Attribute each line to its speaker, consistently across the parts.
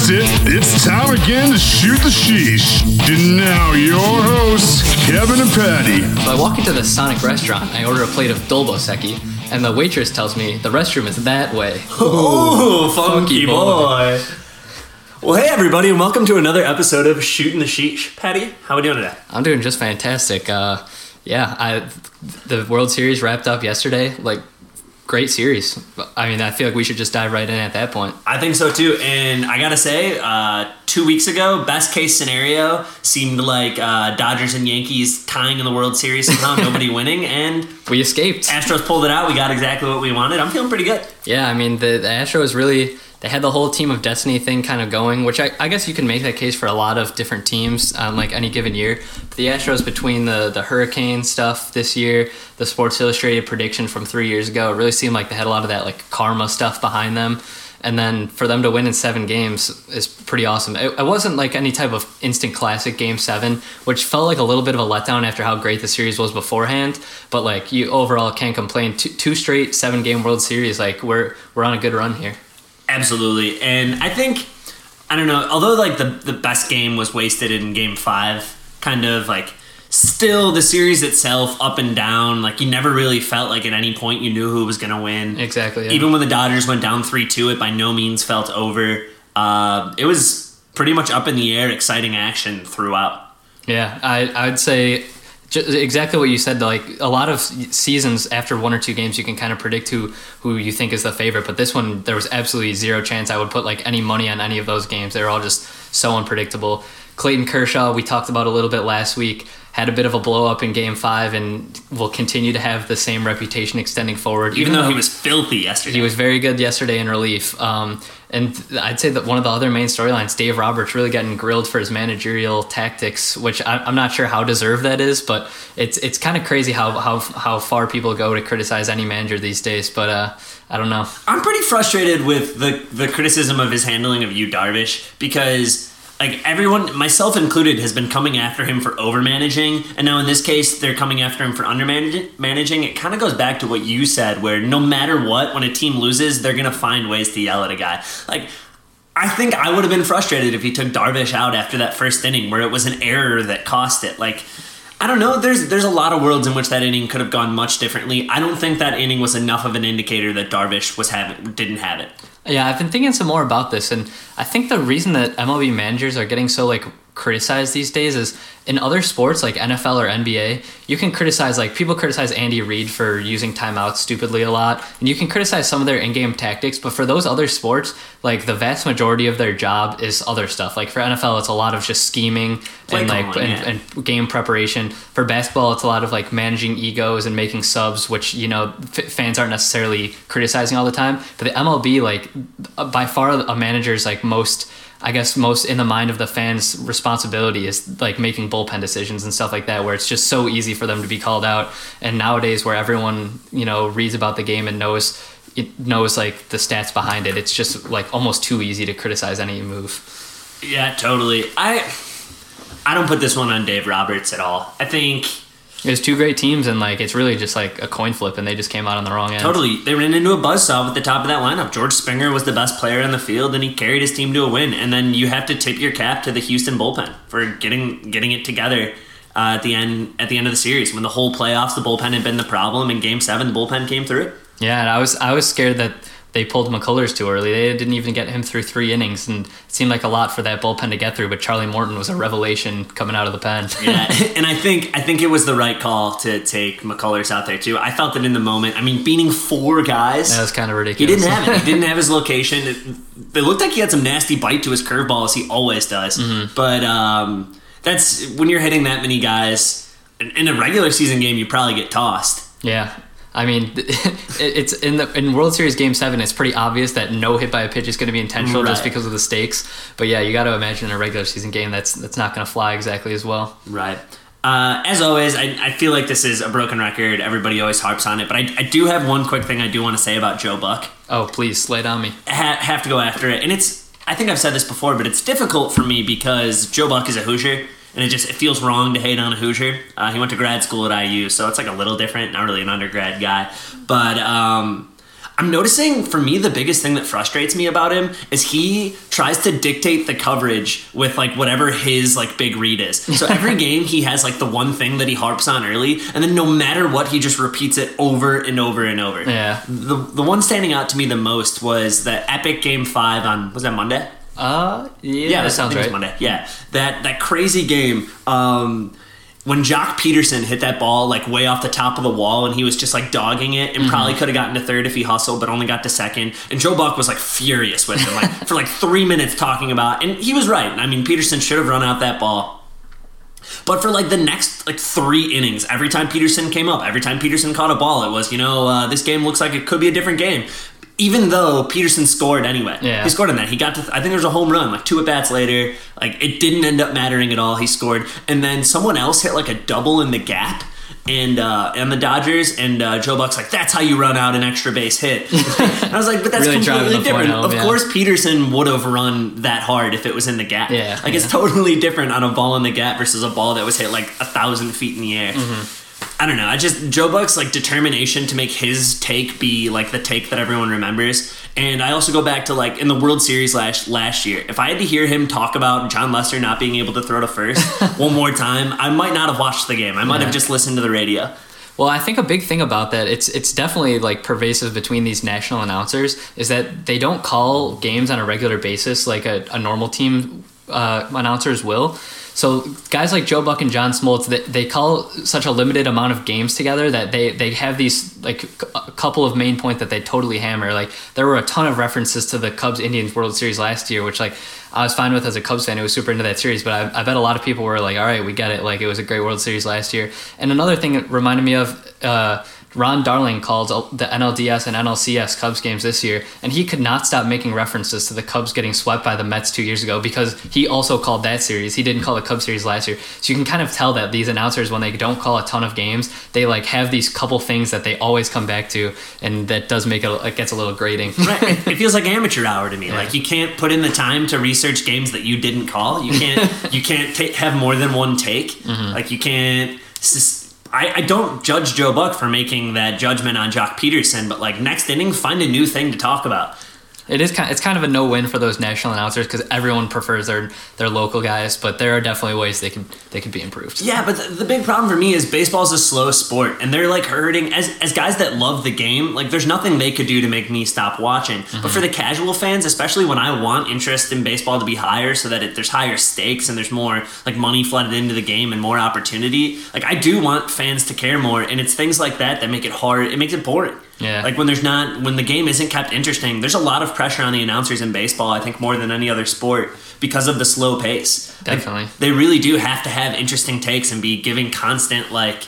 Speaker 1: guessed it, it's time again to shoot the sheesh. And now your hosts, Kevin and Paddy.
Speaker 2: So I walk into the Sonic restaurant. I order a plate of Dolboseki, and the waitress tells me the restroom is that way.
Speaker 3: Ooh, funky
Speaker 2: Funky boy.
Speaker 3: boy. Well, hey everybody, and welcome to another episode of Shooting the Sheesh. Paddy, how are we doing today?
Speaker 2: I'm doing just fantastic. Uh, yeah, I the World Series wrapped up yesterday. Like, great series. I mean, I feel like we should just dive right in at that point.
Speaker 3: I think so too, and I gotta say, uh, two weeks ago, best case scenario seemed like uh, Dodgers and Yankees tying in the World Series somehow, nobody winning, and
Speaker 2: We escaped.
Speaker 3: Astros pulled it out. We got exactly what we wanted. I'm feeling pretty good.
Speaker 2: Yeah, I mean the, the Astros really they had the whole team of destiny thing kind of going, which I, I guess you can make that case for a lot of different teams on like any given year. But the Astros between the the hurricane stuff this year, the Sports Illustrated prediction from three years ago, it really seemed like they had a lot of that like karma stuff behind them. And then for them to win in seven games is pretty awesome. It, it wasn't like any type of instant classic game seven, which felt like a little bit of a letdown after how great the series was beforehand. But like you overall can't complain. Two, two straight seven game World Series, like we're we're on a good run here.
Speaker 3: Absolutely, and I think I don't know. Although like the the best game was wasted in Game Five, kind of like still the series itself up and down. Like you never really felt like at any point you knew who was going to win.
Speaker 2: Exactly. yeah.
Speaker 3: Even when the Dodgers went down three two, it by no means felt over. Uh, it was pretty much up in the air, exciting action throughout.
Speaker 2: Yeah, I I'd say ju- exactly what you said. Like a lot of seasons after one or two games, you can kind of predict who who you think is the favorite. But this one, there was absolutely zero chance I would put like any money on any of those games. They're all just so unpredictable. Clayton Kershaw, we talked about a little bit last week, had a bit of a blow up in Game Five, and will continue to have the same reputation extending forward.
Speaker 3: Even though he was filthy yesterday,
Speaker 2: He was very good yesterday in relief. Um, and I'd say that one of the other main storylines, Dave Roberts really getting grilled for his managerial tactics, which I, I'm not sure how deserved that is, but it's it's kind of crazy how, how how far people go to criticize any manager these days. But uh, I don't know.
Speaker 3: I'm pretty frustrated with the the criticism of his handling of Yu Darvish because like everyone, myself included, has been coming after him for over managing, and now in this case, they're coming after him for under managing. It kind of goes back to what you said, where no matter what, when a team loses, they're gonna find ways to yell at a guy. Like I think I would have been frustrated if he took Darvish out after that first inning, where it was an error that cost it. Like. I don't know. There's there's a lot of worlds in which that inning could have gone much differently. I don't think that inning was enough of an indicator that Darvish was having didn't have it.
Speaker 2: Yeah, I've been thinking some more about this, and I think the reason that MLB managers are getting so like criticized these days is in other sports like NFL or NBA, you can criticize like people criticize Andy Reid for using timeouts stupidly a lot, and you can criticize some of their in-game tactics. But for those other sports, like the vast majority of their job is other stuff. Like for NFL, it's a lot of just scheming and like
Speaker 3: calling,
Speaker 2: and,
Speaker 3: yeah.
Speaker 2: and game preparation. For basketball, it's a lot of like managing egos and making subs, which you know f- fans aren't necessarily criticizing all the time. But the MLB, like by far, a manager's like most. I guess most in the mind of the fans' responsibility is like making bullpen decisions and stuff like that, where it's just so easy for them to be called out. And nowadays, where everyone you know reads about the game and knows it knows like the stats behind it, it's just like almost too easy to criticize any move.
Speaker 3: Yeah, totally. I I don't put this one on Dave Roberts at all. I think
Speaker 2: There's two great teams, and like it's really just like a coin flip, and they just came out on the wrong end.
Speaker 3: totally they ran into a buzzsaw at the top of that lineup. George Springer was the best player on the field, and he carried his team to a win. And then you have to tip your cap to the Houston bullpen for getting getting it together. Uh, at the end, at the end of the series, when the whole playoffs, the bullpen had been the problem. In Game Seven, the bullpen came through.
Speaker 2: Yeah, and I was I was scared that they pulled McCullers too early. They didn't even get him through three innings, and it seemed like a lot for that bullpen to get through. But Charlie Morton was a revelation coming out of the pen.
Speaker 3: Yeah, and I think I think it was the right call to take McCullers out there too. I felt that in the moment. I mean, beating four guys.
Speaker 2: that was kind of ridiculous.
Speaker 3: He didn't have it. He didn't have his location. It, it looked like he had some nasty bite to his curveball, as he always does.
Speaker 2: Mm-hmm.
Speaker 3: But um, that's when you're hitting that many guys in, in a regular season game, you probably get tossed.
Speaker 2: Yeah. I mean, it's in the in World Series Game Seven. It's pretty obvious that no hit by a pitch is going to be intentional just because of the stakes. But yeah, you got to imagine in a regular season game that's that's not going to fly exactly as well.
Speaker 3: Right. Uh, as always, I, I feel like this is a broken record. Everybody always harps on it, but I, I do have one quick thing I do want to say about Joe Buck.
Speaker 2: Oh, please slay it on me.
Speaker 3: ha- have to go after it. And it's, I think I've said this before, but it's difficult for me because Joe Buck is a Hoosier, and it just it feels wrong to hate on a Hoosier. Uh, he went to grad school at IU, so it's like a little different. Not really an undergrad guy, but um, I'm noticing for me the biggest thing that frustrates me about him is he tries to dictate the coverage with like whatever his like big read is. So every game he has like the one thing that he harps on early, and then no matter what, he just repeats it over and over and over.
Speaker 2: Yeah.
Speaker 3: The the one standing out to me the most was the epic game five on was that Monday?
Speaker 2: Uh, yeah, that sounds right.
Speaker 3: Monday. Yeah, that that crazy game. Um, when Joc Pederson hit that ball like way off the top of the wall, and he was just like dogging it, and probably could have gotten to third if he hustled, but only got to second. And Joe Buck was like furious with him, like for like three minutes talking about, and he was right. I mean, Pederson should have run out that ball. But for like the next like three innings, every time Pederson came up, every time Pederson caught a ball, it was you know uh, this game looks like it could be a different game. Even though Pederson scored anyway,
Speaker 2: Yeah.
Speaker 3: he scored on that. He got to I think there was a home run like two at bats later. Like it didn't end up mattering at all. He scored, and then someone else hit like a double in the gap. And uh, and the Dodgers and uh, Joe Buck's like that's how you run out an extra base hit. and I was like, but that's
Speaker 2: Really
Speaker 3: completely different.
Speaker 2: home,
Speaker 3: of
Speaker 2: yeah.
Speaker 3: course, Pederson would have run that hard if it was in the gap.
Speaker 2: Yeah,
Speaker 3: like it's totally different on a ball in the gap versus a ball that was hit like a thousand feet in the air.
Speaker 2: Mm-hmm.
Speaker 3: I don't know. I just Joe Buck's like determination to make his take be like the take that everyone remembers. And I also go back to like in the World Series last last year. If I had to hear him talk about Jon Lester not being able to throw to first one more time, I might not have watched the game. I might
Speaker 2: Yeah.
Speaker 3: have just listened to the radio.
Speaker 2: Well, I think a big thing about that it's it's definitely like pervasive between these national announcers is that they don't call games on a regular basis like a, a normal team uh, announcers will. So guys like Joe Buck and John Smoltz, they, they call such a limited amount of games together that they, they have these like a couple of main points that they totally hammer. Like there were a ton of references to the Cubs Indians World Series last year, which like I was fine with as a Cubs fan. It was super into that series, but I, I bet a lot of people were like, all right, we get it. Like it was a great World Series last year. And another thing that reminded me of. Uh, Ron Darling called the NLDS and NLCS Cubs games this year, and he could not stop making references to the Cubs getting swept by the Mets two years ago because he also called that series. He didn't call the Cubs series last year, so you can kind of tell that these announcers, when they don't call a ton of games, they like have these couple things that they always come back to, and that does make it it gets a little grating.
Speaker 3: Right. it, feels like amateur hour to me. Like you can't put in the time to research games that you didn't call. You can't. you can't ta- have more than one take.
Speaker 2: Mm-hmm.
Speaker 3: Like you can't. I, I don't judge Joe Buck for making that judgment on Joc Pederson, but like next inning, find a new thing to talk about.
Speaker 2: It is kind. It's kind of a no win for those national announcers because everyone prefers their their local guys, but there are definitely ways they can they can be improved.
Speaker 3: Yeah, but the, the big problem for me is baseball is a slow sport, and they're like hurting as as guys that love the game. Like, there's nothing they could do to make me stop watching. But mm-hmm. for the casual fans, especially when I want interest in baseball to be higher, so that it, there's higher stakes and there's more like money flooded into the game and more opportunity. Like, I do want fans to care more, and it's things like that that make it hard. It makes it boring.
Speaker 2: Yeah.
Speaker 3: Like when there's not when the game isn't kept interesting, there's a lot of pressure on the announcers in baseball, I think more than any other sport because of the slow pace. Like,
Speaker 2: Definitely.
Speaker 3: they really do have to have interesting takes and be giving constant like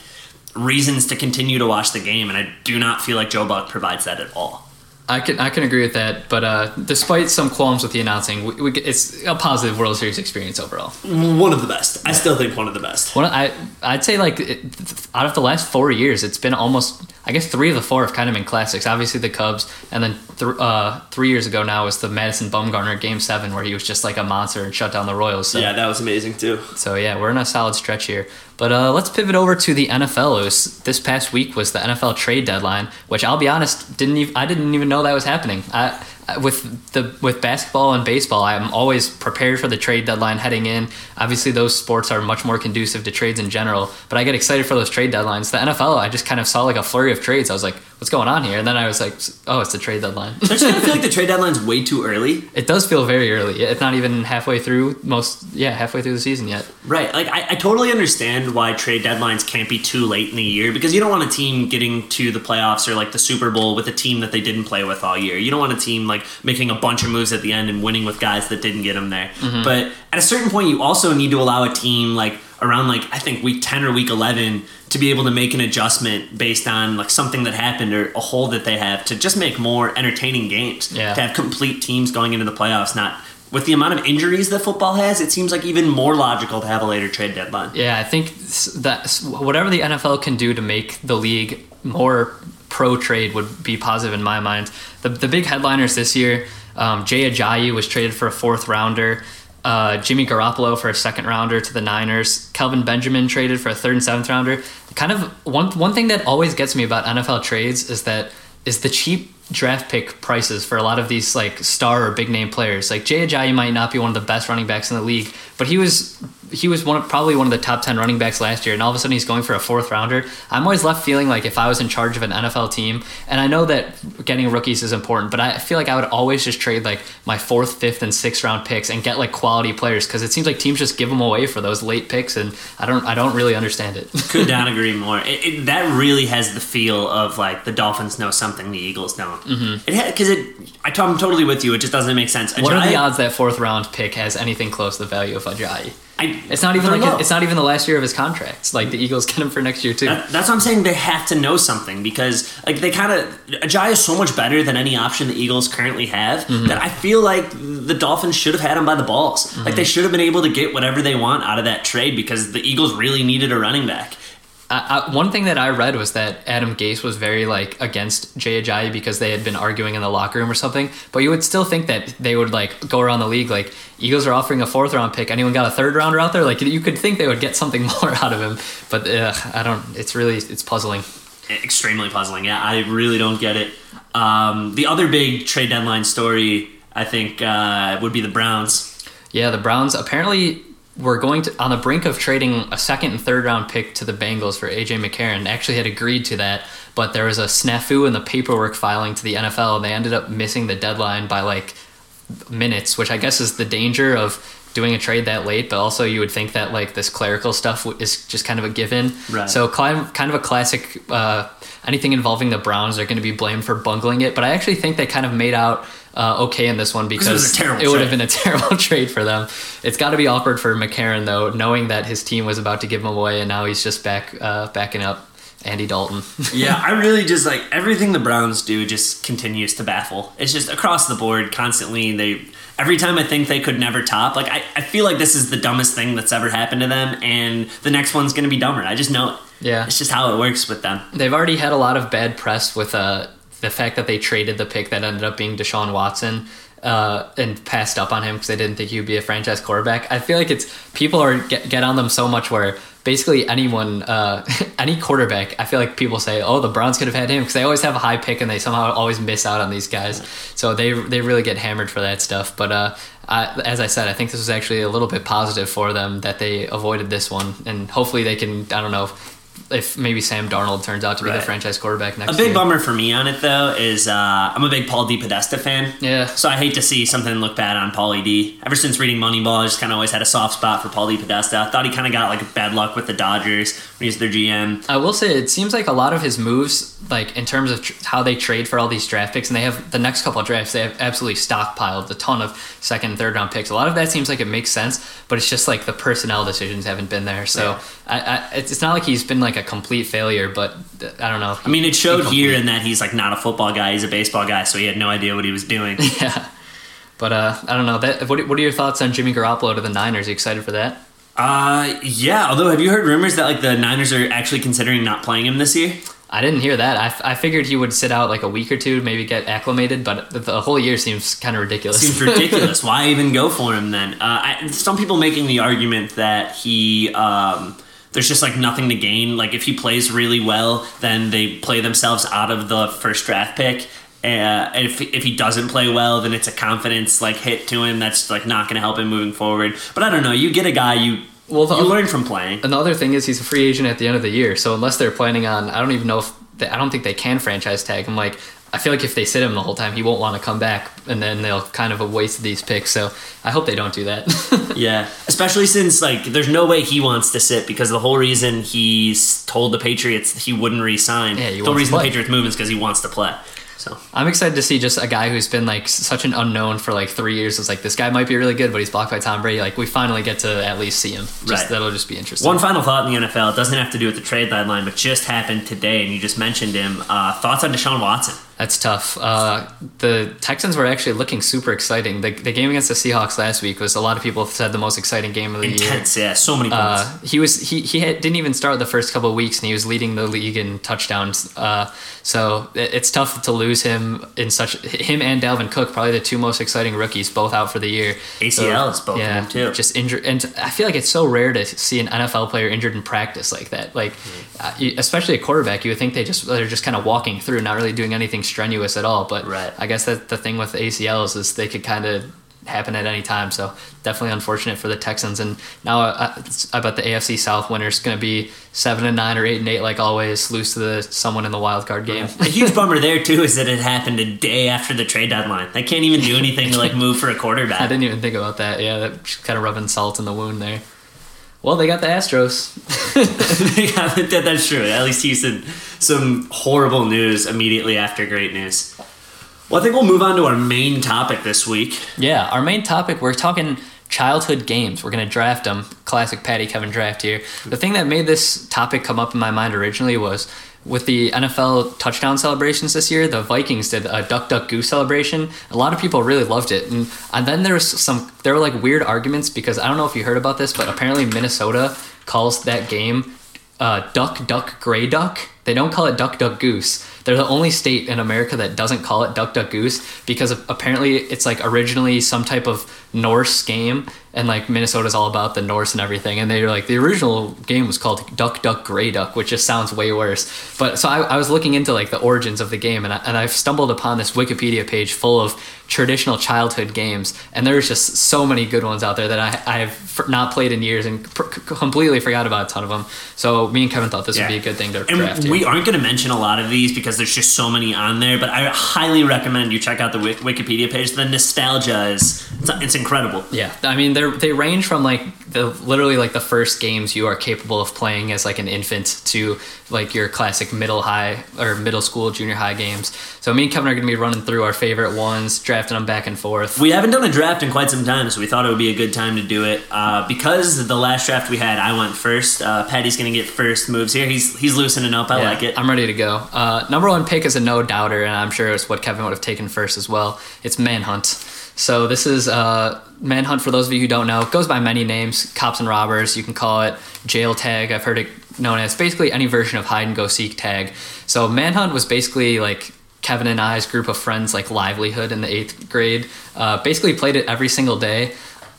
Speaker 3: reasons to continue to watch the game and I do not feel like Joe Buck provides that at all.
Speaker 2: I can I can agree with that, but uh, despite some qualms with the announcing, we, we, it's a positive World Series experience overall.
Speaker 3: One of the best. I still think one of the best.
Speaker 2: One, I I'd say like it, out of the last four years, it's been almost I guess three of the four have kind of been classics. Obviously the Cubs, and then th- uh, three years ago now was the Madison Bumgarner Game Seven where he was just like a monster and shut down the Royals. So,
Speaker 3: Yeah, that was amazing too.
Speaker 2: so yeah, we're in a solid stretch here. But uh, let's pivot over to the NFL. Was, this past week was the NFL trade deadline, which I'll be honest, didn't even, I didn't even know that was happening. I- Uh, with the with basketball and baseball, I'm always prepared for the trade deadline heading in. Obviously, those sports are much more conducive to trades in general. But I get excited for those trade deadlines. The NFL, I just kind of saw like a flurry of trades. I was like, "What's going on here?" And then I was like, "Oh, it's the trade deadline."
Speaker 3: I just kind of feel like the trade deadline's way too early.
Speaker 2: it does feel very early. It's not even halfway through most. Yeah, halfway through the season yet.
Speaker 3: Right. Like I, I totally understand why trade deadlines can't be too late in the year because you don't want a team getting to the playoffs or like the Super Bowl with a team that they didn't play with all year. You don't want a team like making a bunch of moves at the end and winning with guys that didn't get them there. But at a certain point you also need to allow a team like around like I think week 10 or week 11 to be able to make an adjustment based on like something that happened or a hole that they have to just make more entertaining games.
Speaker 2: Yeah.
Speaker 3: To have complete teams going into the playoffs not with the amount of injuries that football has, it seems like even more logical to have a later trade deadline.
Speaker 2: Yeah, I think that whatever the NFL can do to make the league more pro trade would be positive in my mind. The, the big headliners this year um, Jay Ajayi was traded for a fourth rounder. Uh, Jimmy Garoppolo for a second rounder to the Niners. Kelvin Benjamin traded for a third and seventh rounder. Kind of one one thing that always gets me about NFL trades is that is the cheap draft pick prices for a lot of these like star or big name players. Like Jay Ajayi might not be one of the best running backs in the league, but he was he was one of, probably one of the top 10 running backs last year and all of a sudden he's going for a fourth rounder i'm always left feeling like if i was in charge of an nfl team and i know that getting rookies is important but i feel like i would always just trade like my fourth fifth and sixth round picks and get like quality players because it seems like teams just give them away for those late picks and i don't i don't really understand it
Speaker 3: Could not agree more. It, it, that really has the feel of like the Dolphins know something the Eagles don't. Mm-hmm. It because it. I, am totally with you. It just doesn't make sense.
Speaker 2: what are the odds that fourth round pick has anything close to the value of Ajayi?
Speaker 3: I,
Speaker 2: It's not even like it's not even the last year of his contract. Like the Eagles get him for next year too.
Speaker 3: That- that's what I'm saying. They have to know something because, like, they kind of Ajayi is so much better than any option the Eagles currently have
Speaker 2: Mm-hmm.
Speaker 3: that I feel like the Dolphins should have had him by the balls.
Speaker 2: Mm-hmm.
Speaker 3: Like, they should have been able to get whatever they want out of that trade because the Eagles really needed a running back.
Speaker 2: I, I, one thing that I read was that Adam Gase was very like against Jay Ajayi because they had been arguing in the locker room or something. But you would still think that they would like go around the league like Eagles are offering a fourth round pick. Anyone got a third rounder out there? Like you could think they would get something more out of him. But uh, I don't. It's really it's puzzling.
Speaker 3: Extremely puzzling. Yeah, I really don't get it. Um, the other big trade deadline story, I think, uh, would be the Browns.
Speaker 2: Yeah, the Browns apparently were going to on the brink of trading a second and third round pick to the Bengals for AJ McCarron. Actually, had agreed to that, but there was a snafu in the paperwork filing to the NFL, and they ended up missing the deadline by like minutes, which I guess is the danger of doing a trade that late. But also, you would think that like this clerical stuff is just kind of a given.
Speaker 3: Right.
Speaker 2: So kind kind of a classic. Uh, anything involving the Browns are going to be blamed for bungling it, but I actually think they kind of made out. Uh, okay in this one because
Speaker 3: terrible
Speaker 2: it would have been a terrible trade for them. It's got to be awkward for McCarron though, knowing that his team was about to give him away, and now he's just back uh, backing up Andy Dalton.
Speaker 3: yeah, I really just like everything the Browns do just continues to baffle. It's just across the board, constantly. They every time I think they could never top, like I, I feel like this is the dumbest thing that's ever happened to them, and the next one's gonna be dumber. I just know it.
Speaker 2: Yeah.
Speaker 3: it's just how it works with them.
Speaker 2: They've already had a lot of bad press with uh, the fact that they traded the pick that ended up being Deshaun Watson. Uh, and passed up on him because they didn't think he would be a franchise quarterback. I feel like it's people are get, get on them so much where basically anyone, uh, any quarterback, I feel like people say, "Oh, the Browns could have had him" because they always have a high pick and they somehow always miss out on these guys. So they they really get hammered for that stuff. But uh, I, as I said, I think this was actually a little bit positive for them that they avoided this one, and hopefully they can. I don't know. If maybe Sam Darnold turns out to be the franchise quarterback next year.
Speaker 3: A big
Speaker 2: year.
Speaker 3: bummer for me on it though is uh, I'm a big Paul DePodesta fan.
Speaker 2: Yeah.
Speaker 3: So I hate to see something look bad on Paulie D. Ever since reading Moneyball, I just kind of always had a soft spot for Paul DePodesta. I thought he kind of got like bad luck with the Dodgers when he was their GM.
Speaker 2: I will say it seems like a lot of his moves, like in terms of tr- how they trade for all these draft picks, and they have the next couple of drafts, they have absolutely stockpiled a ton of second and third round picks. A lot of that seems like it makes sense, but it's just like the personnel decisions haven't been there. So
Speaker 3: Yeah.
Speaker 2: I, I, it's it's not like he's been like a complete failure, but I don't know.
Speaker 3: I mean, it showed
Speaker 2: Incomplete.
Speaker 3: here in that he's like not a football guy; he's a baseball guy, so he had no idea what he was doing.
Speaker 2: yeah. But uh, I don't know. That what, what are your thoughts on Jimmy Garoppolo to the Niners? Are you excited for that?
Speaker 3: uh, yeah. Although, have you heard rumors that like the Niners are actually considering not playing him this year?
Speaker 2: I didn't hear that. I, f- I figured he would sit out like a week or two, maybe get acclimated, but the, the whole year seems kind of ridiculous.
Speaker 3: Seems ridiculous. Why even go for him then? Uh, I, some people making the argument that he. Um, there's just like nothing to gain. Like if he plays really well, then they play themselves out of the first draft pick. Uh, and if, if he doesn't play well, then it's a confidence like hit to him that's like not going to help him moving forward. But I don't know. You get a guy you
Speaker 2: Well, the-
Speaker 3: you learn from playing.
Speaker 2: Another thing is he's a free agent at the end of the year, so unless they're planning on, I don't even know if they, I don't think they can franchise tag him. Like I feel like if they sit him the whole time, he won't want to come back, and then they'll kind of waste these picks. So I hope they don't do that.
Speaker 3: Yeah, especially since like there's no way he wants to sit because the whole reason he's told the Patriots he wouldn't re-sign.
Speaker 2: Yeah,
Speaker 3: the
Speaker 2: to
Speaker 3: reason the. Patriots move is because he wants to play. So
Speaker 2: I'm excited to see just a guy who's been like such an unknown for like three years. It's like this guy might be really good, but he's blocked by Tom Brady. Like we finally get to at least see him. Just,
Speaker 3: Right.
Speaker 2: That'll just be interesting.
Speaker 3: one final thought in the NFL. It doesn't have to do with the trade deadline, but just happened today, and you just mentioned him. Uh, thoughts on Deshaun Watson?
Speaker 2: That's tough. Uh, the Texans were actually looking super exciting. The, the game against the Seahawks last week was a lot of people said the most exciting game of the year.
Speaker 3: Intense, yeah, so many points.
Speaker 2: Uh, he was he he had, didn't even start the first couple of weeks, and he was leading the league in touchdowns. Uh, so it, it's tough to lose him in such him and Dalvin Cook, probably the two most exciting rookies, both out for the year.
Speaker 3: ACLs, both of
Speaker 2: yeah,
Speaker 3: them, too.
Speaker 2: Just injured, and I feel like it's so rare to see an NFL player injured in practice like that. Like,
Speaker 3: Mm.
Speaker 2: uh, especially a quarterback, you would think they just they're just kind of walking through, not really doing anything anything strenuous at all. But
Speaker 3: Right.
Speaker 2: I guess that the thing with ACLs is they could kind of happen at any time. So definitely unfortunate for the Texans. And now uh, uh, I, I bet the AFC South winner is going to be seven and nine or eight and eight, like always, lose to the someone in the wild card game.
Speaker 3: A huge bummer there too is that it happened a day after the trade deadline. They can't even do anything to like move for a quarterback.
Speaker 2: I didn't even think about that. Yeah, that kind of rubbing salt in the wound there. Well, they got the Astros.
Speaker 3: yeah, that's true. At least Houston, some horrible news immediately after great news. Well, I think we'll move on to our main topic this week.
Speaker 2: Yeah, our main topic, we're talking childhood games. We're going to draft them. Classic Paddy Kevin draft here. The thing that made this topic come up in my mind originally was with the NFL touchdown celebrations this year, the Vikings did a Duck Duck Goose celebration. A lot of people really loved it. And, and then there was some, there were like weird arguments because I don't know if you heard about this, but apparently Minnesota calls that game uh, Duck Duck Gray Duck. They don't call it Duck Duck Goose. They're the only state in America that doesn't call it Duck Duck Goose because apparently it's like originally some type of Norse game and like Minnesota's all about the Norse and everything. And they're like the original game was called Duck Duck Gray Duck, which just sounds way worse. But so I, I was looking into like the origins of the game and I, and I've stumbled upon this Wikipedia page full of traditional childhood games and there's just so many good ones out there that I, I've not played in years and pr- completely forgot about a ton of them. So me and Kevin thought this would be a good thing to draft.
Speaker 3: And
Speaker 2: here.
Speaker 3: we aren't going to mention a lot of these because there's just so many on there. But I highly recommend you check out the Wik- Wikipedia page. The nostalgia is it's, it's incredible.
Speaker 2: Yeah, I mean they they range from like the literally like the first games you are capable of playing as like an infant to like your classic middle high or middle school junior high games. So me and Kevin are going to be running through our favorite ones, drafting them back and forth.
Speaker 3: We haven't done a draft in quite some time, so we thought it would be a good time to do it. Uh, because the last draft we had, I went first. Uh, Paddy's going to get first moves here. He's he's loosening up. I
Speaker 2: Yeah,
Speaker 3: like it.
Speaker 2: I'm ready to go. Uh, number one pick is a no doubter, and I'm sure it's what Kevin would have taken first as well. It's Manhunt. So this is uh, Manhunt. For those of you who don't know, goes by many names: cops and robbers. You can call it jail tag. I've heard it known as basically any version of hide and go seek tag. So Manhunt was basically like Kevin and I's group of friends, like livelihood in the eighth grade. Uh, basically played it every single day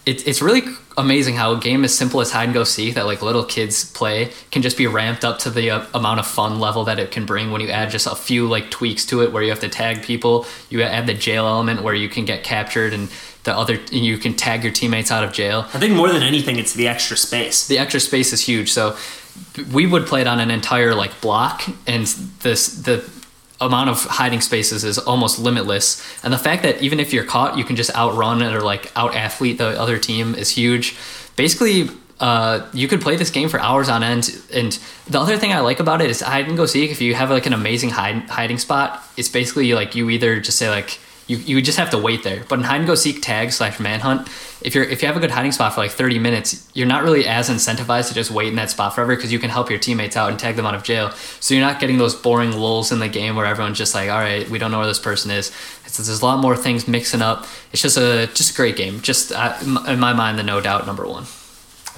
Speaker 2: it, it's really amazing how a game as simple as hide and go seek that like little kids play can just be ramped up to the uh, amount of fun level that it can bring when you add just a few like tweaks to it where you have to tag people you add the jail element where you can get captured and the other and you can tag your teammates out of jail
Speaker 3: I think more than anything, it's the extra space.
Speaker 2: the extra space is huge. So we would play it on an entire like block, and this the amount of hiding spaces is almost limitless. And the fact that even if you're caught, you can just outrun it or like out athlete the other team is huge. Basically. Uh, you could play this game for hours on end, and the other thing I like about it is hide and go seek. If you have like an amazing hide, hiding spot, it's basically like you either just say like you, you just have to wait there. But in hide and go seek tag slash manhunt, if you're if you have a good hiding spot for like 30 minutes, you're not really as incentivized to just wait in that spot forever because you can help your teammates out and tag them out of jail. So you're not getting those boring lulls in the game where everyone's just like, all right, we don't know where this person is. It's, there's a lot more things mixing up. It's just a just a great game. Just uh, in my mind, the no doubt number one.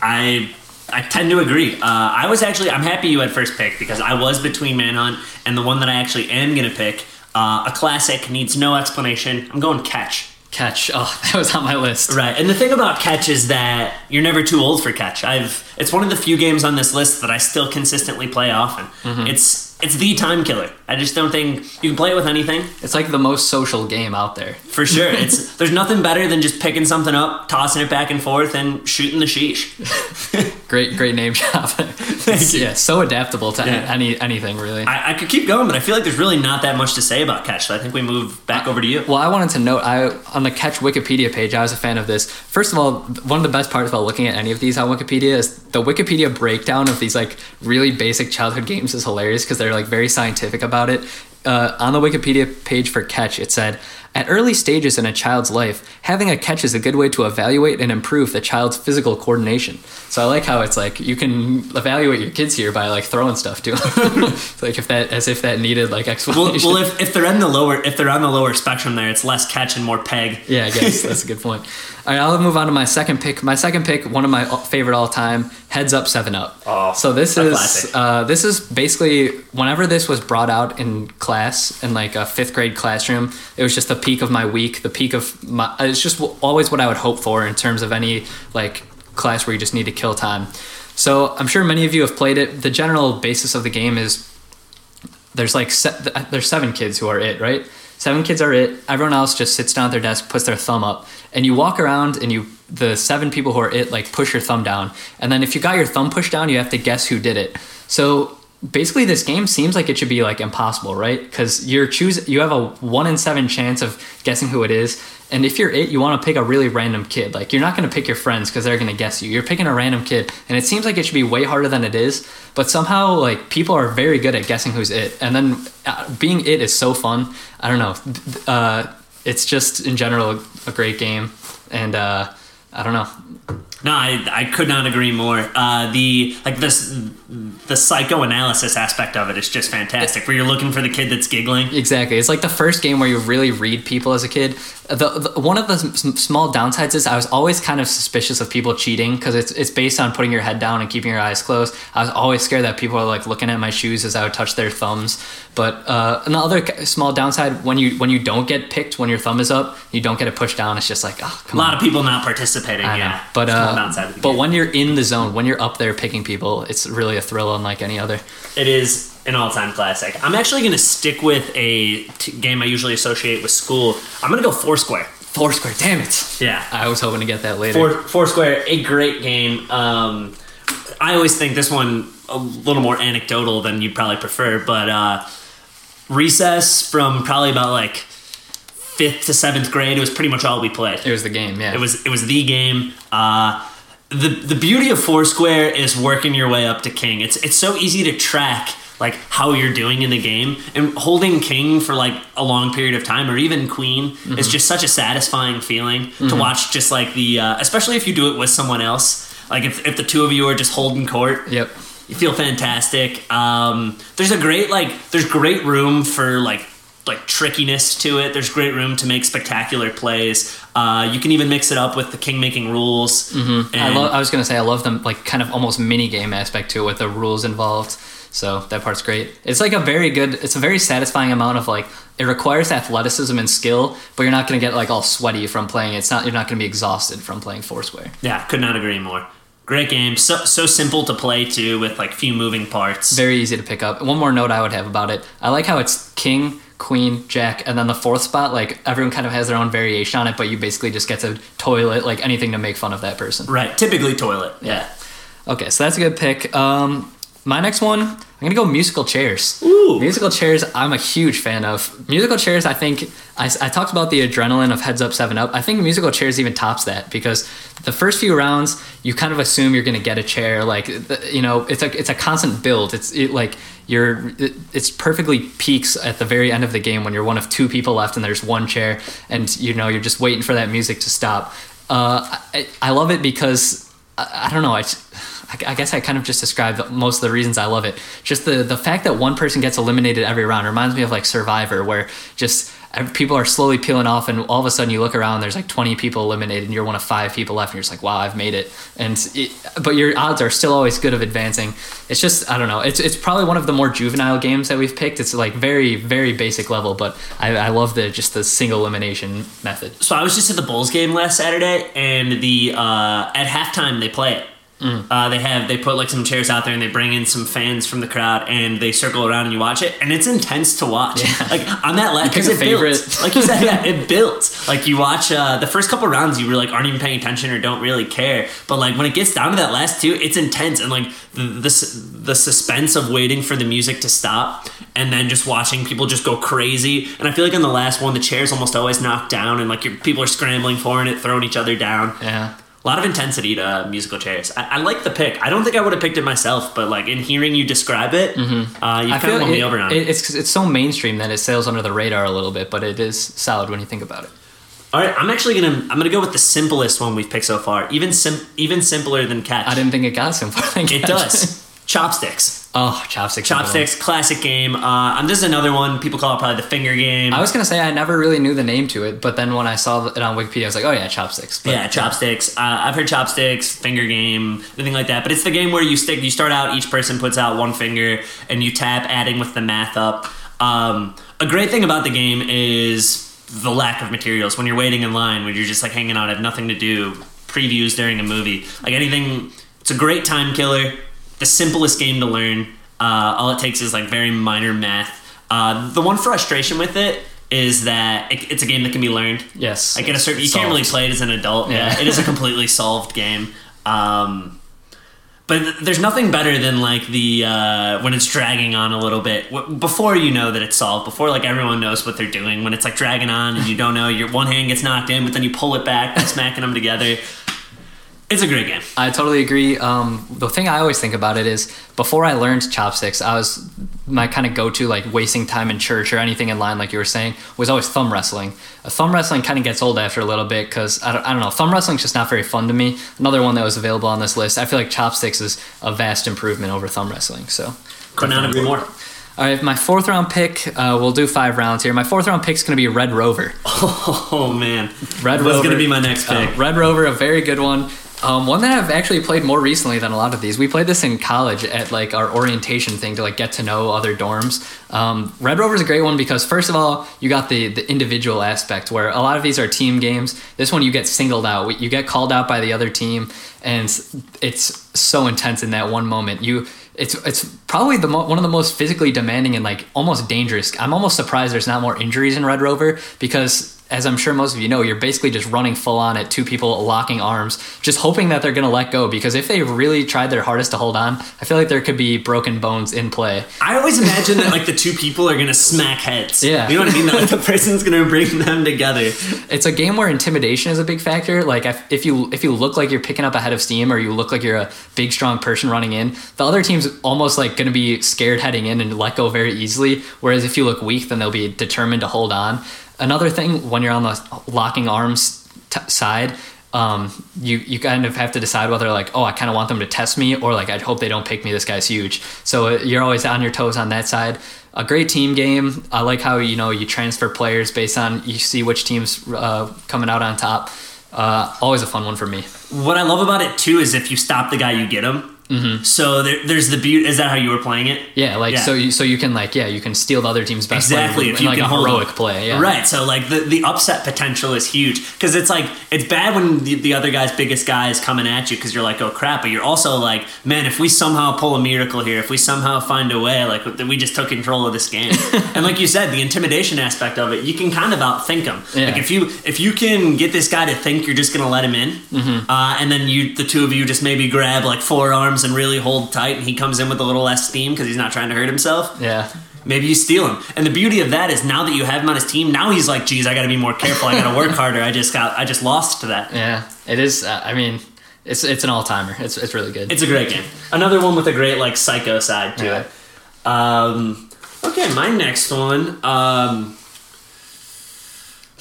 Speaker 3: I I tend to agree. Uh, I was actually I'm happy you had first pick because I was between Manhunt and the one that I actually am gonna pick. Uh, a classic needs no explanation. I'm going catch.
Speaker 2: Catch. Oh, that was on my list.
Speaker 3: Right, and the thing about catch is that you're never too old for catch. I've it's one of the few games on this list that I still consistently play often. It's it's the time killer. I just don't think you can play it with anything.
Speaker 2: It's like the most social game out there.
Speaker 3: For sure, it's there's nothing better than just picking something up, tossing it back and forth, and shooting the sheesh.
Speaker 2: Great, great name job. It's-
Speaker 3: you.
Speaker 2: Yeah, so adaptable to
Speaker 3: Yeah.
Speaker 2: any anything really.
Speaker 3: I, I could keep going, but I feel like there's really not that much to say about catch. So I think we move back over to you.
Speaker 2: Well, I wanted to note, I on the Catch Wikipedia page, I was a fan of this. First of all, one of the best parts about looking at any of these on Wikipedia is the Wikipedia breakdown of these like really basic childhood games is hilarious because they're like very scientific about it. Uh, on the Wikipedia page for Catch, it said. At early stages in a child's life, having a catch is a good way to evaluate and improve the child's physical coordination. So I like how it's like you can evaluate your kids here by like throwing stuff to them. Like if that, as if that needed like
Speaker 3: Well,
Speaker 2: explanation.
Speaker 3: well, if, if they're in the lower, if they're on the lower spectrum, there, it's less catch and more peg.
Speaker 2: Yeah, I guess that's a good point. All right, I'll move on to my second pick. My second pick, one of my favorite all time, Heads Up Seven Up.
Speaker 3: Oh,
Speaker 2: so this is uh, this is basically whenever this was brought out in class in like a fifth grade classroom, it was just the peak of my week, the peak of my. It's just always what I would hope for in terms of any like class where you just need to kill time. So I'm sure many of you have played it. The general basis of the game is there's like se- there's seven kids who are it, right? Seven kids are it. Everyone else just sits down at their desk, puts their thumb up, and you walk around and you the seven people who are it like push your thumb down, and then if you got your thumb pushed down, you have to guess who did it. So basically, this game seems like it should be like impossible, right? Because you're choose you have a one in seven chance of guessing who it is, and if you're it, you want to pick a really random kid. Like you're not going to pick your friends because they're going to guess you. You're picking a random kid, and it seems like it should be way harder than it is. But somehow, like people are very good at guessing who's it, and then uh, being it is so fun. I don't know. Uh, it's just in general a great game, and uh, I don't know.
Speaker 3: No, I, I could not agree more. Uh, the like this the psychoanalysis aspect of it is just fantastic. Where you're looking for the kid that's giggling.
Speaker 2: Exactly. It's like the first game where you really read people as a kid. The, the one of the small downsides is I was always kind of suspicious of people cheating because it's it's based on putting your head down and keeping your eyes closed. I was always scared that people are like looking at my shoes as I would touch their thumbs. But uh, another small downside when you when you don't get picked when your thumb is up, you don't get a pushed down. It's just like oh
Speaker 3: A lot
Speaker 2: on.
Speaker 3: of people not participating.
Speaker 2: I know.
Speaker 3: yeah,
Speaker 2: But uh,
Speaker 3: downside of the
Speaker 2: but
Speaker 3: game.
Speaker 2: when you're in the zone, when you're up there picking people, it's really a thrill unlike any other.
Speaker 3: It is an all-time classic. I'm actually going to stick with a t- game I usually associate with school. I'm going to go Foursquare.
Speaker 2: Foursquare, damn it!
Speaker 3: Yeah.
Speaker 2: I was hoping to get that later.
Speaker 3: Four, Foursquare, a great game. Um, I always think this one a little more anecdotal than you probably prefer, but uh, recess from probably about like fifth to seventh grade, it was pretty much all we played.
Speaker 2: it was the game, yeah.
Speaker 3: It was it was the game. Uh, the the beauty of Foursquare is working your way up to king. It's it's so easy to track like how you're doing in the game and holding king for like a long period of time or even queen
Speaker 2: Mm-hmm.
Speaker 3: is just such a satisfying feeling to watch just like the uh, especially if you do it with someone else like if, if the two of you are just holding court
Speaker 2: Yep.
Speaker 3: You feel fantastic. Um, there's a great like there's great room for like like trickiness to it. There's great room to make spectacular plays. Uh, you can even mix it up with the king making rules. Mm-hmm.
Speaker 2: I, lo- I was gonna say I love them like kind of almost mini game aspect to it with the rules involved. So that part's great. It's like a very good. It's a very satisfying amount of like. It requires athleticism and skill, but you're not gonna get like all sweaty from playing. It's not. You're not gonna be exhausted from playing Foursquare.
Speaker 3: yeah, could not agree more. Great game. So so simple to play too, with like few moving parts.
Speaker 2: Very easy to pick up. One more note I would have about it. I like how it's king, queen, jack, and then the fourth spot. Like everyone kind of has their own variation on it, but you basically just get to toilet like anything to make fun of that person.
Speaker 3: right. Typically toilet. Yeah.
Speaker 2: Okay, so that's a good pick. Um, my next one, I'm gonna go musical chairs.
Speaker 3: Ooh.
Speaker 2: Musical chairs, I'm a huge fan of. Musical chairs, I think I, I talked about the adrenaline of Heads Up Seven Up. I think musical chairs even tops that because the first few rounds, you kind of assume you're gonna get a chair. Like you know, it's a it's a constant build. It's it, like you're it, it's perfectly peaks at the very end of the game when you're one of two people left and there's one chair and you know you're just waiting for that music to stop. Uh, I, I love it because I, I don't know. I, I guess I kind of just described most of the reasons I love it. Just the the fact that one person gets eliminated every round reminds me of like Survivor, where just people are slowly peeling off, and all of a sudden you look around, there's like 20 people eliminated, and you're one of five people left, and you're just like, wow, I've made it. And it, but your odds are still always good of advancing. It's just I don't know. It's it's probably one of the more juvenile games that we've picked. It's like very very basic level, but I, I love the just the single elimination method.
Speaker 3: So I was just at the Bulls game last Saturday, and the uh, at halftime they play it.
Speaker 2: Mm.
Speaker 3: Uh, they have they put like some chairs out there, and they bring in some fans from the crowd, and they circle around and you watch it, and it's intense to watch.
Speaker 2: Yeah.
Speaker 3: Like on that last because it
Speaker 2: favorite.
Speaker 3: built. Like you said, yeah, it built. Like you watch uh, the first couple rounds, you really like aren't even paying attention or don't really care, but like when it gets down to that last two, it's intense, and like the the, the suspense of waiting for the music to stop, and then just watching people just go crazy. And I feel like in the last one, the chairs almost always knocked down, and like your, people are scrambling for it, throwing each other down.
Speaker 2: Yeah.
Speaker 3: A lot of intensity to musical chairs. I, I like the pick. I don't think I would have picked it myself, but like in hearing you describe it, uh, you
Speaker 2: Mm-hmm.
Speaker 3: Kind of won me over on it.
Speaker 2: it- It's it's so mainstream that it sails under the radar a little bit, but it is solid when you think about it.
Speaker 3: All right, I'm actually gonna I'm gonna go with the simplest one we've picked so far. Even sim- even simpler than catch.
Speaker 2: I didn't think it got simple.
Speaker 3: it does. Chopsticks.
Speaker 2: Oh, chopsticks.
Speaker 3: Chopsticks, classic game. Uh, and this is another one. People call it probably the finger game.
Speaker 2: I was gonna say I never really knew the name to it, but then when I saw it on Wikipedia, I was like, oh yeah, chopsticks. But,
Speaker 3: yeah, chopsticks. Uh, I've heard chopsticks, finger game, anything like that. But it's the game where you stick. You start out. Each person puts out one finger, and you tap, adding with the math up. Um, a great thing about the game is the lack of materials. When you're waiting in line, when you're just like hanging out, have nothing to do. Previews during a movie, like anything. It's a great time killer. The simplest game to learn. Uh, all it takes is like very minor math. Uh, the one frustration with it is that it, it's a game that can be learned.
Speaker 2: Yes.
Speaker 3: Like at a certain, you
Speaker 2: It's
Speaker 3: can't really play it as an adult. Yeah,
Speaker 2: Yeah.
Speaker 3: it is a completely solved game. Um, but th- there's nothing better than like the uh, when it's dragging on a little bit w- before you know that it's solved. Before like everyone knows what they're doing. When it's like dragging on and you don't know, your one hand gets knocked in, but then you pull it back by smacking them together. It's a great game.
Speaker 2: I totally agree. Um, the thing I always think about it is before I learned chopsticks, I was my kind of go-to like wasting time in church or anything in line, like you were saying, was always thumb wrestling. Uh, thumb wrestling kind of gets old after a little bit because I don't, I don't know. Thumb wrestling's just not very fun to me. Another one that was available on this list. I feel like chopsticks is a vast improvement over thumb wrestling. So.
Speaker 3: Could not agree more.
Speaker 2: All right, my fourth round pick. Uh, we'll do five rounds here. My fourth round pick is going to be Red Rover.
Speaker 3: Oh man,
Speaker 2: Red
Speaker 3: Rover.
Speaker 2: Rover
Speaker 3: going to be my next pick.
Speaker 2: Uh, Red Rover, a very good one. Um, one that I've actually played more recently than a lot of these. We played this in college at like our orientation thing to like get to know other dorms. Um, Red Rover is a great one because first of all, you got the the individual aspect where a lot of these are team games. This one you get singled out. You get called out by the other team, and it's so intense in that one moment. You it's it's probably the mo- one of the most physically demanding and like almost dangerous. I'm almost surprised there's not more injuries in Red Rover because as I'm sure most of you know, you're basically just running full on at two people locking arms, just hoping that they're going to let go. Because if they really tried their hardest to hold on, I feel like there could be broken bones in play.
Speaker 3: I always imagine that like the two people are gonna smack heads.
Speaker 2: Yeah.
Speaker 3: you know what I mean. That like, the person's gonna bring them together.
Speaker 2: It's a game where intimidation is a big factor. Like if, if you if you look like you're picking up a head of steam, or you look like you're a big strong person running in, the other team's almost like going to be scared heading in and let go very easily. Whereas if you look weak, then they'll be determined to hold on. Another thing when you're on the locking arms t- side. Um, you you kind of have to decide whether like oh I kind of want them to test me or like I hope they don't pick me this guy's huge so uh, you're always on your toes on that side a great team game I like how you know you transfer players based on you see which teams uh, coming out on top uh, always a fun one for me
Speaker 3: What I love about it too is if you stop the guy, you get him. Mm-hmm. So there, there's the beauty. Is that how you were playing it?
Speaker 2: yeah like
Speaker 3: Yeah.
Speaker 2: so you so you can like yeah you can steal the other team's best
Speaker 3: Exactly.
Speaker 2: in
Speaker 3: If you
Speaker 2: like
Speaker 3: can
Speaker 2: a heroic
Speaker 3: them.
Speaker 2: play yeah
Speaker 3: Right. So like the, the upset potential is huge because it's like it's bad when the, the other guy's biggest guy is coming at you because you're like oh crap, but you're also like man if we somehow pull a miracle here, if we somehow find a way, like we just took control of this game. and like you said, the intimidation aspect of it, you can kind of outthink him.
Speaker 2: Yeah.
Speaker 3: Like if you if you can get this guy to think you're just gonna let him in,
Speaker 2: Mm-hmm.
Speaker 3: uh, and then you the two of you just maybe grab like forearms and really hold tight, and he comes in with a little less steam because he's not trying to hurt himself
Speaker 2: yeah
Speaker 3: maybe you steal him. And the beauty of that is now that you have him on his team, now he's like, geez, I got to be more careful. I got to work harder. I just got, I just lost to that.
Speaker 2: yeah it is uh, I mean it's it's an all timer it's it's really good
Speaker 3: It's a great game. Another one with a great like psycho side to
Speaker 2: Yeah.
Speaker 3: it. Um, okay, my next one. Um,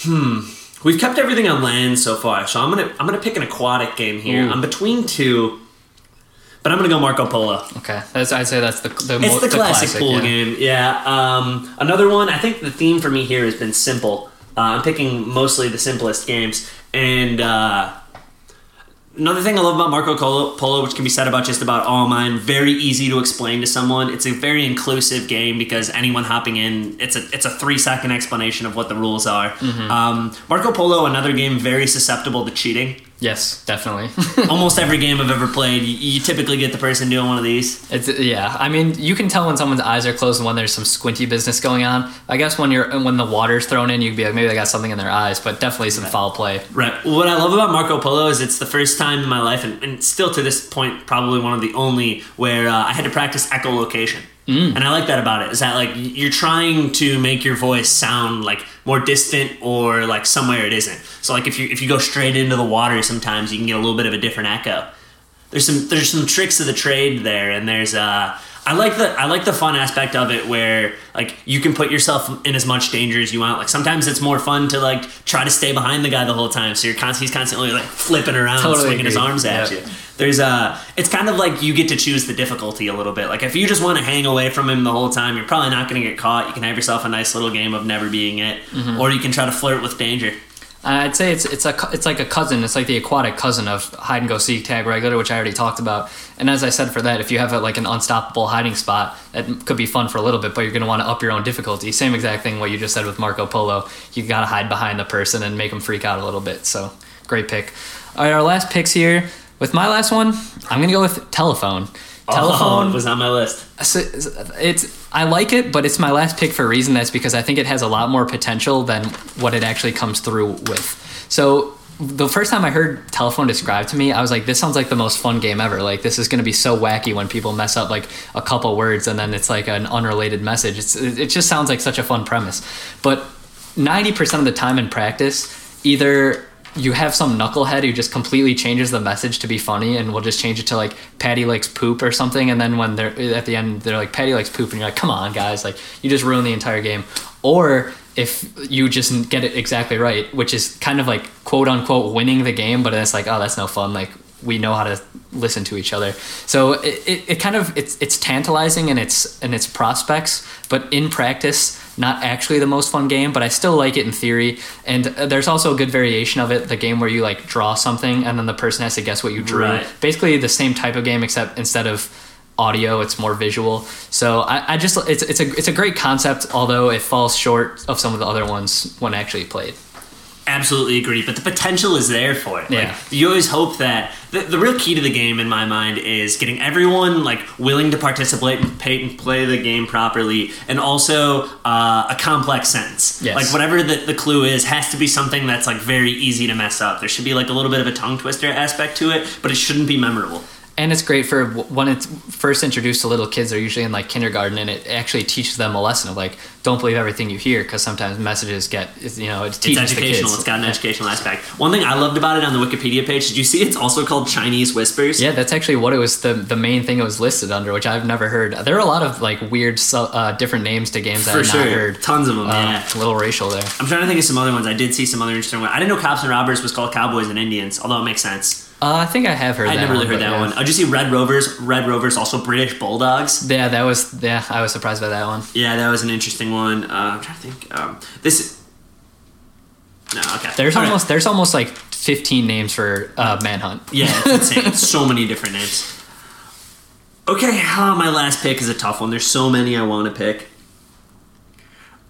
Speaker 3: hmm. We've kept everything on land so far, so I'm gonna I'm gonna pick an aquatic game here.
Speaker 2: Ooh.
Speaker 3: I'm between two, but I'm gonna go Marco Polo.
Speaker 2: okay that's I'd say that's the the,
Speaker 3: It's
Speaker 2: mo-
Speaker 3: the, classic, pool
Speaker 2: yeah.
Speaker 3: game. Yeah. Um, another one. I think the theme for me here has been simple. Uh, I'm picking mostly the simplest games, and uh, another thing I love about Marco Polo, Polo, which can be said about just about all mine, very easy to explain to someone. It's a very inclusive game because anyone hopping in, it's a it's a three second explanation of what the rules are.
Speaker 2: Mm-hmm.
Speaker 3: Um, Marco Polo, another game very susceptible to cheating.
Speaker 2: Yes definitely
Speaker 3: Almost every game I've ever played, you, you typically get the person doing one of these.
Speaker 2: It's yeah. I mean, you can tell when someone's eyes are closed and when there's some squinty business going on. I guess when you're when the water's thrown in, you'd be like maybe they got something in their eyes, but definitely some foul play.
Speaker 3: Right. What I love about Marco Polo is it's the first time in my life, and, and still to this point, probably one of the only where uh, I had to practice echolocation. Mm. And I like that about it. Is that like you're trying to make your voice sound like more distant or like somewhere it isn't. So like if you if you go straight into the water, sometimes you can get a little bit of a different echo. There's some there's some tricks of the trade there, and there's uh I like the I like the fun aspect of it where like you can put yourself in as much danger as you want. Like sometimes it's more fun to like try to stay behind the guy the whole time, so you're he's constantly like flipping around,
Speaker 2: Totally
Speaker 3: swinging his arms at
Speaker 2: Yeah.
Speaker 3: you. There's uh it's kind of like you get to choose the difficulty a little bit. Like if you just want to hang away from him the whole time, you're probably not going to get caught. You can have yourself a nice little game of never being it,
Speaker 2: Mm-hmm.
Speaker 3: or you can try to flirt with danger.
Speaker 2: I'd say it's it's a it's like a cousin. It's like the aquatic cousin of hide and go seek tag regular, which I already talked about. And as I said for that, if you have a, like an unstoppable hiding spot, that could be fun for a little bit, but you're going to want to up your own difficulty. Same exact thing what you just said with Marco Polo. You got to hide behind the person and make them freak out a little bit. So great pick. All right, our last picks here. With my last one, I'm going to go with telephone. Telephone
Speaker 3: oh, was on my list.
Speaker 2: So, it's I like it, but it's my last pick for a reason. That's because I think it has a lot more potential than what it actually comes through with. So the first time I heard telephone described to me, I was like, "This sounds like the most fun game ever! Like this is going to be so wacky when people mess up like a couple words and then it's like an unrelated message. It's it just sounds like such a fun premise." But ninety percent of the time in practice, either you have some knucklehead who just completely changes the message to be funny and will just change it to like Paddy likes poop or something and then when they're at the end they're like Paddy likes poop and you're like come on guys like you just ruin the entire game or if you just get it exactly right which is kind of like quote unquote winning the game but it's like oh that's no fun like we know how to listen to each other. So it, it, it, kind of it's it's tantalizing in its in its prospects, but in practice, not actually the most fun game. But I still like it in theory. And uh, there's also a good variation of it, the game where you like draw something and then the person has to guess what you drew.
Speaker 3: Right.
Speaker 2: Basically the same type of game, except instead of audio it's more visual so I, I just it's, it's a it's a great concept although it falls short of some of the other ones when actually played
Speaker 3: Absolutely agree, but the potential is there for it.
Speaker 2: Yeah.
Speaker 3: Like, you always hope that the, the real key to the game, in my mind, is getting everyone like willing to participate and pay and play the game properly, and also uh, a complex sentence.
Speaker 2: Yes.
Speaker 3: Like whatever the, the clue is, has to be something that's like very easy to mess up. There should be like a little bit of a tongue twister aspect to it, but it shouldn't be memorable
Speaker 2: and it's great for when it's first introduced to little kids they're usually in like kindergarten and it actually teaches them a lesson of like don't believe everything you hear because sometimes messages get you know it
Speaker 3: it's educational. it's got an educational aspect. One thing i loved about it on the wikipedia page did you see it's also called chinese whispers?
Speaker 2: Yeah that's actually what it was the, the main thing it was listed under which i've never heard. There are a lot of like weird uh, different names to games that
Speaker 3: for
Speaker 2: i've
Speaker 3: sure.
Speaker 2: not heard.
Speaker 3: Tons of them
Speaker 2: uh,
Speaker 3: yeah.
Speaker 2: a little racial there.
Speaker 3: I'm trying to think of some other ones. I did see some other interesting ones. I didn't know cops and robbers was called cowboys and indians although it makes sense
Speaker 2: uh, I think I have heard.
Speaker 3: I
Speaker 2: that
Speaker 3: never really heard that
Speaker 2: yeah.
Speaker 3: one. Oh, did you see Red Rovers? Red Rovers, also British Bulldogs.
Speaker 2: Yeah, that was. Yeah, I was surprised by that one.
Speaker 3: Yeah, that was an interesting one. Uh, I'm trying to think. Um, this. No, okay.
Speaker 2: There's
Speaker 3: All right.
Speaker 2: almost there's almost like 15 names for uh, Manhunt.
Speaker 3: Yeah, it's insane. so many different names. Okay, uh, my last pick is a tough one. There's so many I want to pick.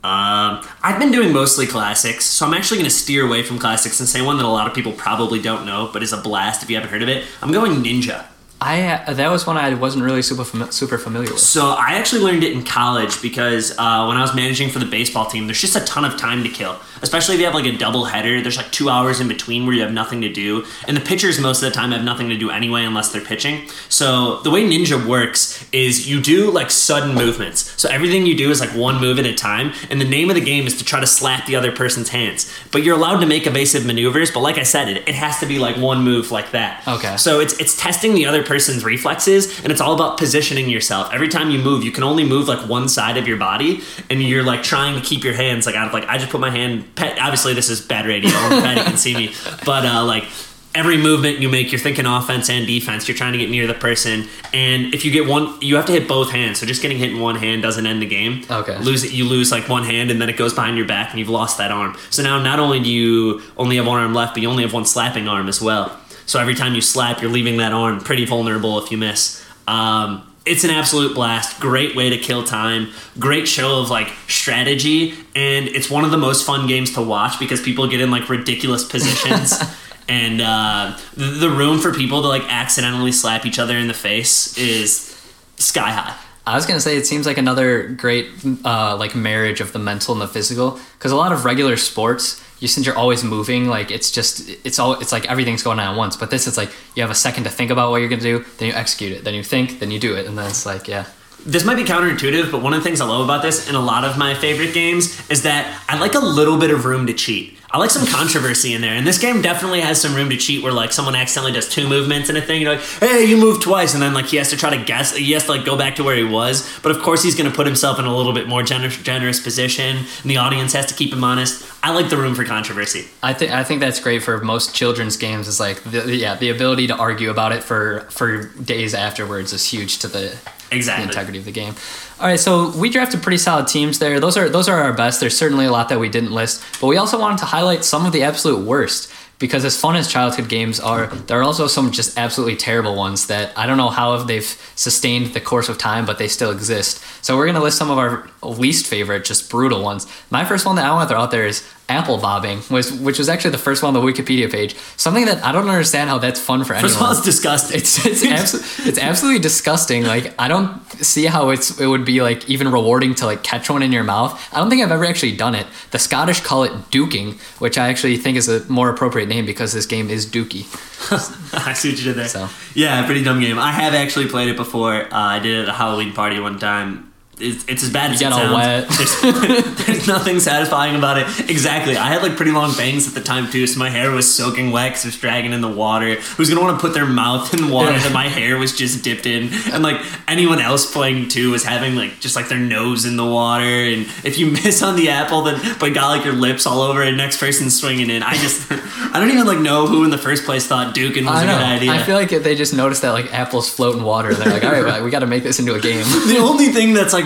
Speaker 3: Um, I've been doing mostly classics, so I'm actually going to steer away from classics and say one that a lot of people probably don't know, but is a blast if you haven't heard of it. I'm going Ninja.
Speaker 2: I uh, that was one I wasn't really super fami- super familiar with.
Speaker 3: So I actually learned it in college because uh, when I was managing for the baseball team, there's just a ton of time to kill. Especially if you have like a double header, there's like two hours in between where you have nothing to do, and the pitchers most of the time have nothing to do anyway unless they're pitching. So the way Ninja works is you do like sudden movements. So everything you do is like one move at a time, and the name of the game is to try to slap the other person's hands. But you're allowed to make evasive maneuvers, but like I said, it, it has to be like one move like that.
Speaker 2: Okay.
Speaker 3: So it's it's testing the other person's reflexes, and it's all about positioning yourself. Every time you move, you can only move like one side of your body, and you're like trying to keep your hands like out of like I just put my hand. Pet, obviously, this is bad radio. Paddy can see me, but uh, like every movement you make, you're thinking offense and defense. You're trying to get near the person, and if you get one, you have to hit both hands. So just getting hit in one hand doesn't end the game.
Speaker 2: Okay.
Speaker 3: Lose it, you lose like one hand, and then it goes behind your back, and you've lost that arm. So now not only do you only have one arm left, but you only have one slapping arm as well. So every time you slap, you're leaving that arm pretty vulnerable if you miss. Um, it's an absolute blast. Great way to kill time. Great show of like strategy, and it's one of the most fun games to watch because people get in like ridiculous positions. And uh, the, room for people to like accidentally slap each other in the face is sky high.
Speaker 2: I was gonna say it seems like another great uh, like marriage of the mental and the physical because a lot of regular sports you since you're always moving like it's just it's all it's like everything's going on at once. But this is like you have a second to think about what you're gonna do then you execute it. Then you think then you do it. And then it's like yeah
Speaker 3: This might be counterintuitive, but one of the things I love about this in a lot of my favorite games is that I like a little bit of room to cheat. I like some controversy in there, and this game definitely has some room to cheat where like someone accidentally does two movements in a thing. You're like, hey, you moved twice, and then like he has to try to guess. He has to like go back to where he was, but of course he's going to put himself in a little bit more generous, generous position, and the audience has to keep him honest. I like the room for controversy.
Speaker 2: I think I think that's great for most children's games. Is like the, yeah, the ability to argue about it for for days afterwards is huge to the
Speaker 3: Exactly.
Speaker 2: the integrity of the game. All right, so we drafted pretty solid teams there. Those are those are our best. There's certainly a lot that we didn't list, but we also wanted to highlight some of the absolute worst because as fun as childhood games are, there are also some just absolutely terrible ones that I don't know how they've sustained the course of time, but they still exist. So we're gonna list some of our least favorite, just brutal ones. My first one that I want to throw out there is apple bobbing, was which was actually the first one on the Wikipedia page. Something that I don't understand how that's fun for anyone
Speaker 3: First of all, it's disgusting.
Speaker 2: It's it's, abso- it's absolutely disgusting. Like I don't see how it's it would be like even rewarding to like catch one in your mouth. I don't think I've ever actually done it. The Scottish call it duking, which I actually think is a more appropriate name because this game is dookie.
Speaker 3: I see what you did there.
Speaker 2: So.
Speaker 3: Yeah, pretty dumb game. I have actually played it before. Uh, I did it at a Halloween party one time. It's, it's as bad as
Speaker 2: You
Speaker 3: it
Speaker 2: get all
Speaker 3: sounds.
Speaker 2: wet.
Speaker 3: There's, there's nothing satisfying about it. Exactly. I had like pretty long bangs at the time too, so my hair was soaking wet 'cause it was dragging in the water. Who's gonna want to put their mouth in water that my hair was just dipped in? And like anyone else playing too was having like just like their nose in the water. And if you miss on the apple, then but got like your lips all over it, next person's swinging in. I just I don't even like know who in the first place thought duking was
Speaker 2: I
Speaker 3: a
Speaker 2: know.
Speaker 3: good idea.
Speaker 2: I feel like they just noticed that like apples float in water. They're like, all right, we got to make this into a game.
Speaker 3: the only thing that's like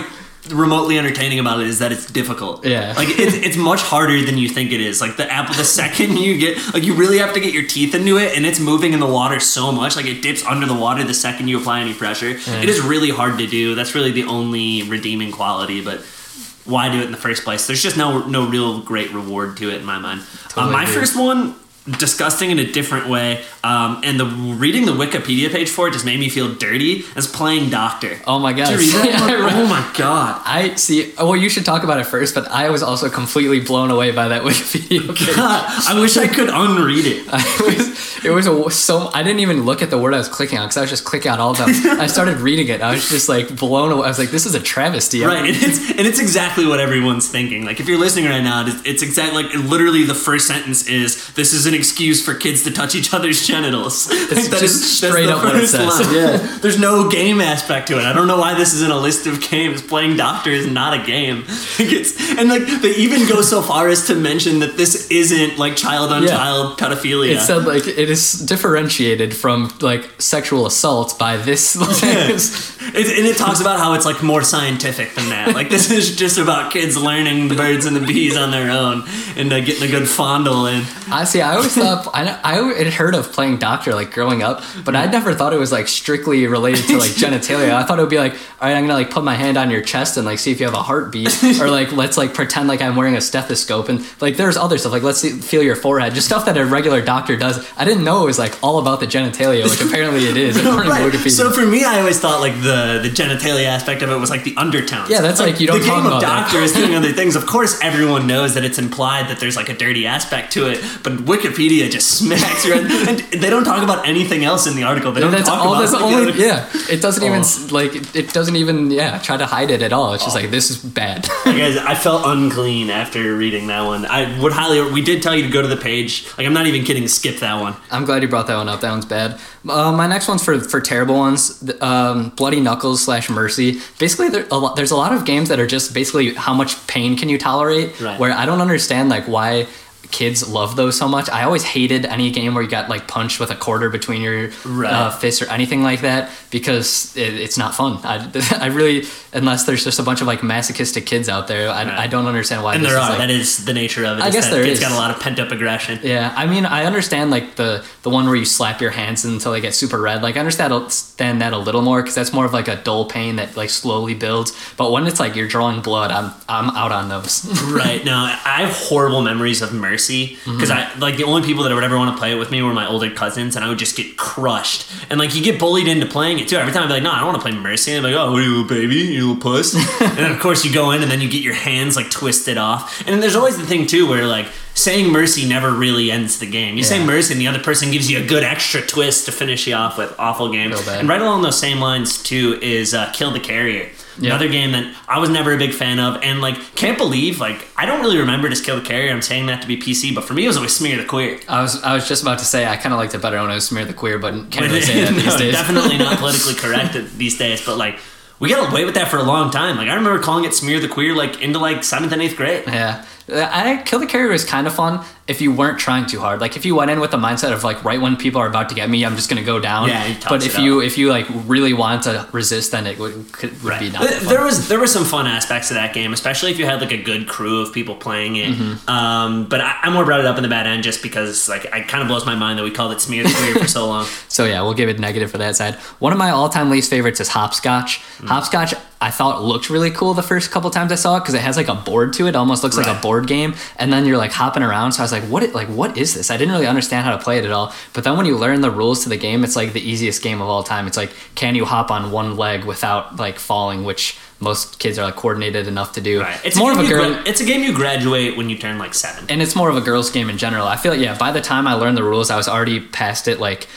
Speaker 3: remotely entertaining about it is that it's difficult.
Speaker 2: Yeah.
Speaker 3: Like it's, it's much harder than you think it is. Like the apple, the second you get, like you really have to get your teeth into it, and it's moving in the water so much, like it dips under the water the second you apply any pressure. It is really hard to do. That's really the only redeeming quality, but. Why do it in the first place? There's just no no real great reward to it in my mind. Uh,
Speaker 2: Totally
Speaker 3: my
Speaker 2: agree.
Speaker 3: first one, disgusting in a different way, um, and the reading the Wikipedia page for it just made me feel dirty. As playing doctor.
Speaker 2: Oh my god!
Speaker 3: Did you read that
Speaker 2: Yeah, I
Speaker 3: one?
Speaker 2: read-
Speaker 3: Oh my god.
Speaker 2: I see. Well, you should talk about it first, but I was also completely blown away by that Wikipedia page.
Speaker 3: God, I wish I could unread it.
Speaker 2: it was, it was a, so. I didn't even look at the word I was clicking on because I was just clicking on all of them. I started reading it. I was just like blown away. I was like, "This is a travesty."
Speaker 3: Right, and it's and it's exactly what everyone's thinking. Like if you're listening right now, it's, it's exactly like literally the first sentence is this is an excuse for kids to touch each other's genitals. It's
Speaker 2: just straight up what it says.
Speaker 3: Yeah, there's no game aspect to it. I don't know why this is in a list of games. Playing Doctor is not a game. And like they even go so far as to mention that this isn't like child on
Speaker 2: Yeah.
Speaker 3: child pedophilia.
Speaker 2: It said like it is differentiated from like sexual assault by this.
Speaker 3: It, and it talks about how it's like more scientific than that. Like this is just about kids learning the birds and the bees on their own and uh, getting a good fondle in.
Speaker 2: I see. I always thought I I had heard of playing doctor like growing up, but I never thought it was like strictly related to like genitalia. I thought it would be like, all right, I'm gonna like put my hand on your chest and like see if you have a heartbeat, or like let's like pretend like I'm wearing a stethoscope and like there's other stuff like let's see, feel your forehead, just stuff that a regular doctor does. I didn't know it was like all about the genitalia, which apparently it is according
Speaker 3: Right.
Speaker 2: to Wikipedia.
Speaker 3: So for me, I always thought like the the genitalia aspect of it was like the undertones.
Speaker 2: Yeah, that's like, you don't
Speaker 3: the
Speaker 2: talk
Speaker 3: game
Speaker 2: about
Speaker 3: of
Speaker 2: that.
Speaker 3: doctor is doing other things. Of course, everyone knows that it's implied that there's like a dirty aspect to it, but Wikipedia just smacks you, and, and they don't talk about anything else in the article. They don't
Speaker 2: that's
Speaker 3: talk
Speaker 2: all.
Speaker 3: about
Speaker 2: That's
Speaker 3: the
Speaker 2: only.
Speaker 3: other-
Speaker 2: Yeah, it doesn't even
Speaker 3: Oh.
Speaker 2: like. It doesn't even. Yeah, try to hide it at all. It's just
Speaker 3: Oh.
Speaker 2: like this is bad.
Speaker 3: Guys, I felt unclean after reading that one. I would highly. We did tell you to go to the page. Like, I'm not even kidding. Skip that one.
Speaker 2: I'm glad you brought that one up. That one's bad. Uh, my next one's for for terrible ones. Um, Bloody Knuckles slash Mercy. Basically, there, a lot, there's a lot of games that are just basically how much pain can you tolerate.
Speaker 3: Right.
Speaker 2: Where I don't understand like why kids love those so much. I always hated any game where you got like punched with a quarter between your
Speaker 3: Right.
Speaker 2: uh, fists or anything like that because it, it's not fun. I, I really unless there's just a bunch of like masochistic kids out there. I,
Speaker 3: Right.
Speaker 2: I don't understand why.
Speaker 3: And
Speaker 2: this
Speaker 3: there are.
Speaker 2: like,
Speaker 3: that is the nature of it.
Speaker 2: I guess there
Speaker 3: kids
Speaker 2: is.
Speaker 3: got a lot of pent up aggression.
Speaker 2: Yeah, I mean, I understand like the the one where you slap your hands until they get super red. Like, I understand understand that a little more because that's more of like a dull pain that like slowly builds. But when it's like you're drawing blood, I'm I'm out on those.
Speaker 3: right now i have horrible memories of mercy because i like the only people that would ever want to play it with me were my older cousins and i would just get crushed. And like you get bullied into playing it too. Every time i'd be like no i don't want to play mercy. And i'm like oh what are you little baby you little puss. And then of course you go in and then you get your hands like twisted off. And then there's always the thing too where like saying mercy never really ends the game. You say mercy and the other person gives you a good extra twist to finish you off with awful games. And right along those same lines too is uh, kill the carrier
Speaker 2: Yeah.
Speaker 3: Another game that I was never a big fan of, and like can't believe like I don't really remember Just Kill the Carrier. I'm saying that to be PC, but for me it was always Smear the Queer.
Speaker 2: I was I was just about to say I kind of liked it better when I was smear the queer, but can't really say that
Speaker 3: No,
Speaker 2: these days.
Speaker 3: definitely not politically correct these days, but like we got away with that for a long time. Like I remember calling it Smear the Queer like into like seventh and eighth grade.
Speaker 2: Yeah. I kill the carrier is kind of fun if you weren't trying too hard. Like if you went in with the mindset of like right when people are about to get me, I'm just gonna go down.
Speaker 3: Yeah,
Speaker 2: but if
Speaker 3: up.
Speaker 2: you if you like really want to resist, then it would, could, would be not.
Speaker 3: Th-
Speaker 2: that fun.
Speaker 3: There was there were some fun aspects of that game, especially if you had like a good crew of people playing it.
Speaker 2: Mm-hmm.
Speaker 3: Um, but I, I more brought it up in the bad end just because like it kind of blows my mind that we called it Smear the Queer for so long.
Speaker 2: So yeah, we'll give it negative for that side. One of my all-time least favorites is hopscotch.
Speaker 3: Mm.
Speaker 2: Hopscotch, I thought looked really cool the first couple times I saw it because it has like a board to it. it almost looks like a board game, and then you're like hopping around. So I was like, what? it- Like what is this? I didn't really understand how to play it at all. But then when you learn the rules to the game, it's like the easiest game of all time. It's like can you hop on one leg without like falling, which most kids are like coordinated enough to do.
Speaker 3: Right.
Speaker 2: It's more of a girl.
Speaker 3: gra- it's a game you graduate when you turn like seven.
Speaker 2: and it's more of a girls' game in general. I feel like yeah. By the time I learned the rules, I was already past it. Like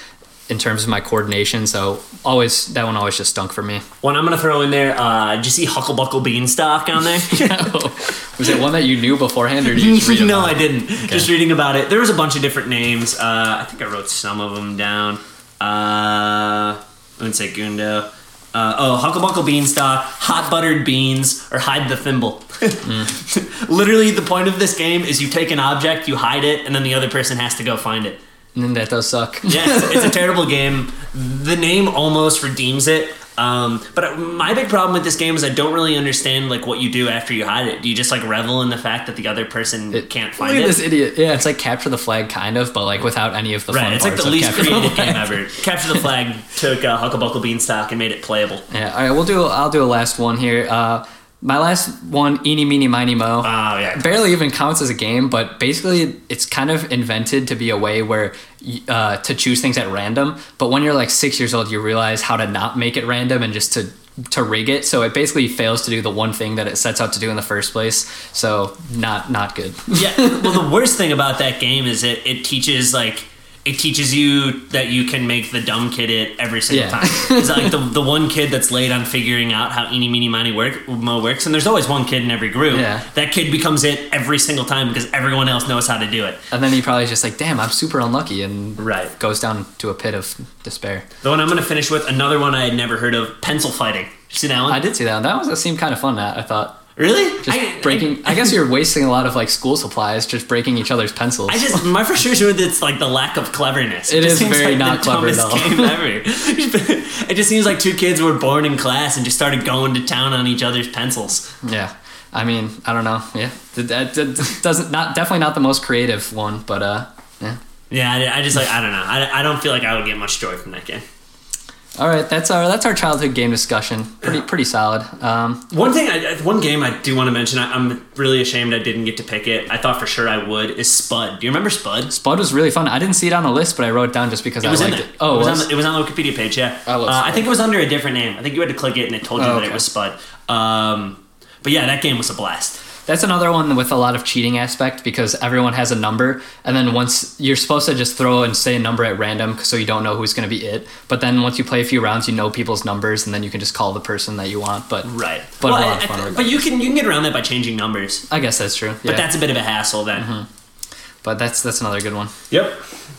Speaker 2: in terms of my coordination, so always that one always just stunk for me.
Speaker 3: One I'm gonna throw in there. Uh, did you see Hucklebuckle Beanstalk on there?
Speaker 2: was it one that you knew beforehand, or did you just read
Speaker 3: no, I didn't. Just reading about it. There was a bunch of different names. Uh, I think I wrote some of them down. Uh, un segundo. Uh, oh, Hucklebuckle Beanstalk, Hot Buttered Beans, or Hide the Thimble. Literally, the point of this game is you take an object, you hide it, and then the other person has to go find it.
Speaker 2: Mm, that does suck.
Speaker 3: Yeah, it's, it's a terrible game. The name almost redeems it. Um, but my big problem with this game is I don't really understand like what you do after you hide it. Do you just like revel in the fact that the other person
Speaker 2: It-
Speaker 3: can't find it?
Speaker 2: this idiot. Yeah, it's like capture the flag, kind of, but like without any of the
Speaker 3: Right,
Speaker 2: fun
Speaker 3: it's like the least
Speaker 2: Capture the
Speaker 3: creative game ever. Capture the Flag took uh, Hucklebuckle Beanstalk and made it playable.
Speaker 2: Yeah. All right, we'll do. I'll do a last one here. Uh, my last one, eeny meeny miny mo.
Speaker 3: Oh yeah,
Speaker 2: barely even counts as a game, but basically it's kind of invented to be a way where uh, to choose things at random. But when you're like six years old, you realize how to not make it random and just to to rig it. So it basically fails to do the one thing that it sets out to do in the first place. So not not good.
Speaker 3: yeah. Well, the worst thing about that game is it it teaches like. It teaches you that you can make the dumb kid it every single
Speaker 2: Yeah.
Speaker 3: time. It's like the, the one kid that's late on figuring out how eeny, meeny, miny work, mo works, and there's always one kid in every group.
Speaker 2: Yeah.
Speaker 3: That kid becomes it every single time because everyone else knows how to do it.
Speaker 2: And then he probably just like, damn, I'm super unlucky, and
Speaker 3: Right.
Speaker 2: goes down to a pit of despair.
Speaker 3: The one I'm going to finish with, another one I had never heard of, pencil fighting. Did you see that one?
Speaker 2: I did see that. One. That was that seemed kind of fun. That I thought.
Speaker 3: Really?
Speaker 2: Just
Speaker 3: I,
Speaker 2: breaking. I, guess you're wasting a lot of like school supplies just breaking each other's pencils.
Speaker 3: I just my frustration with it's like the lack of cleverness.
Speaker 2: It
Speaker 3: just seems
Speaker 2: very
Speaker 3: like
Speaker 2: not clever at all.
Speaker 3: it just seems like two kids were born in class and just started going to town on each other's pencils.
Speaker 2: Yeah, I mean, I don't know. Yeah, that doesn't not definitely not the most creative one, but uh, yeah.
Speaker 3: Yeah, I, I just like I don't know. I, I don't feel like I would get much joy from that game.
Speaker 2: All right, that's our that's our childhood game discussion. Pretty pretty solid. Um,
Speaker 3: One thing, I, one game I do want to mention. I, I'm really ashamed I didn't get to pick it. I thought for sure I would. Is Spud? Do you remember Spud?
Speaker 2: Spud was really fun. I didn't see it on the list, but I wrote it down just because I liked it. Oh,
Speaker 3: it was,
Speaker 2: was?
Speaker 3: on the, it was on the Wikipedia page. Yeah,
Speaker 2: I
Speaker 3: uh, I think it was under a different name. I think you had to click it and it told you
Speaker 2: Oh,
Speaker 3: that
Speaker 2: okay.
Speaker 3: it was Spud. Um, but yeah, that game was a blast.
Speaker 2: That's another one with a lot of cheating aspect because everyone has a number, and then once you're supposed to just throw and say a number at random so you don't know who's going to be it. But then once you play a few rounds, you know people's numbers, and then you can just call the person that you want. But
Speaker 3: Right.
Speaker 2: But a
Speaker 3: Well,
Speaker 2: lot of
Speaker 3: I-
Speaker 2: fun
Speaker 3: I- but you can you can get around that by changing numbers.
Speaker 2: I guess that's true. Yeah.
Speaker 3: But that's a bit of a hassle then. Mm-hmm.
Speaker 2: but that's that's another good one.
Speaker 3: Yep.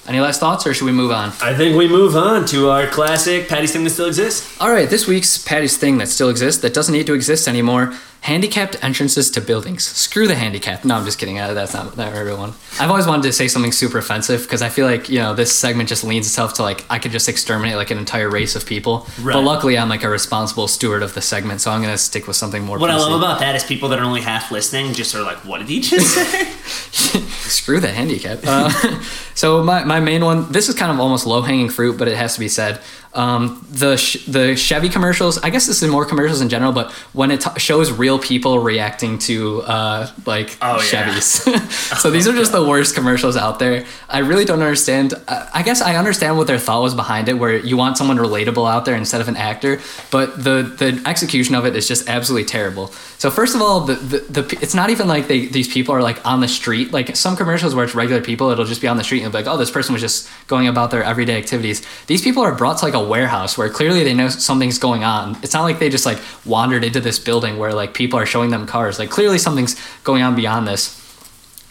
Speaker 2: Any last thoughts, or should we move on?
Speaker 3: I think we move on to our classic Paddy's thing that still exists.
Speaker 2: All right, this week's Paddy's thing that still exists that doesn't need to exist anymore: handicapped entrances to buildings. Screw the handicap. No, I'm just kidding. Uh, That's not that everyone. I've always wanted to say something super offensive because I feel like you know this segment just leans itself to like I could just exterminate like an entire race of people.
Speaker 3: Right.
Speaker 2: But luckily, I'm like a responsible steward of the segment, so I'm gonna stick with something more.
Speaker 3: What I love about that is people that are only half listening just are like, "What did he just say?"
Speaker 2: Screw the handicap. Uh, so my, my main one, this is kind of almost low hanging fruit, but it has to be said. Um, the sh- the Chevy commercials. I guess this is more commercials in general, but when it t- shows real people reacting to uh, like
Speaker 3: Oh, yeah.
Speaker 2: Chevys, so these are just the worst commercials out there. I really don't understand. I, I guess I understand what their thought was behind it, where you want someone relatable out there instead of an actor, but the the execution of it is just absolutely terrible. So first of all, the the, the it's not even like they these people are like on the street. Like some commercials where it's regular people, it'll just be on the street and be like, oh, this person was just going about their everyday activities. These people are brought to like a warehouse where clearly they know something's going on. It's not like they just like wandered into this building where like people are showing them cars. Like clearly something's going on beyond this.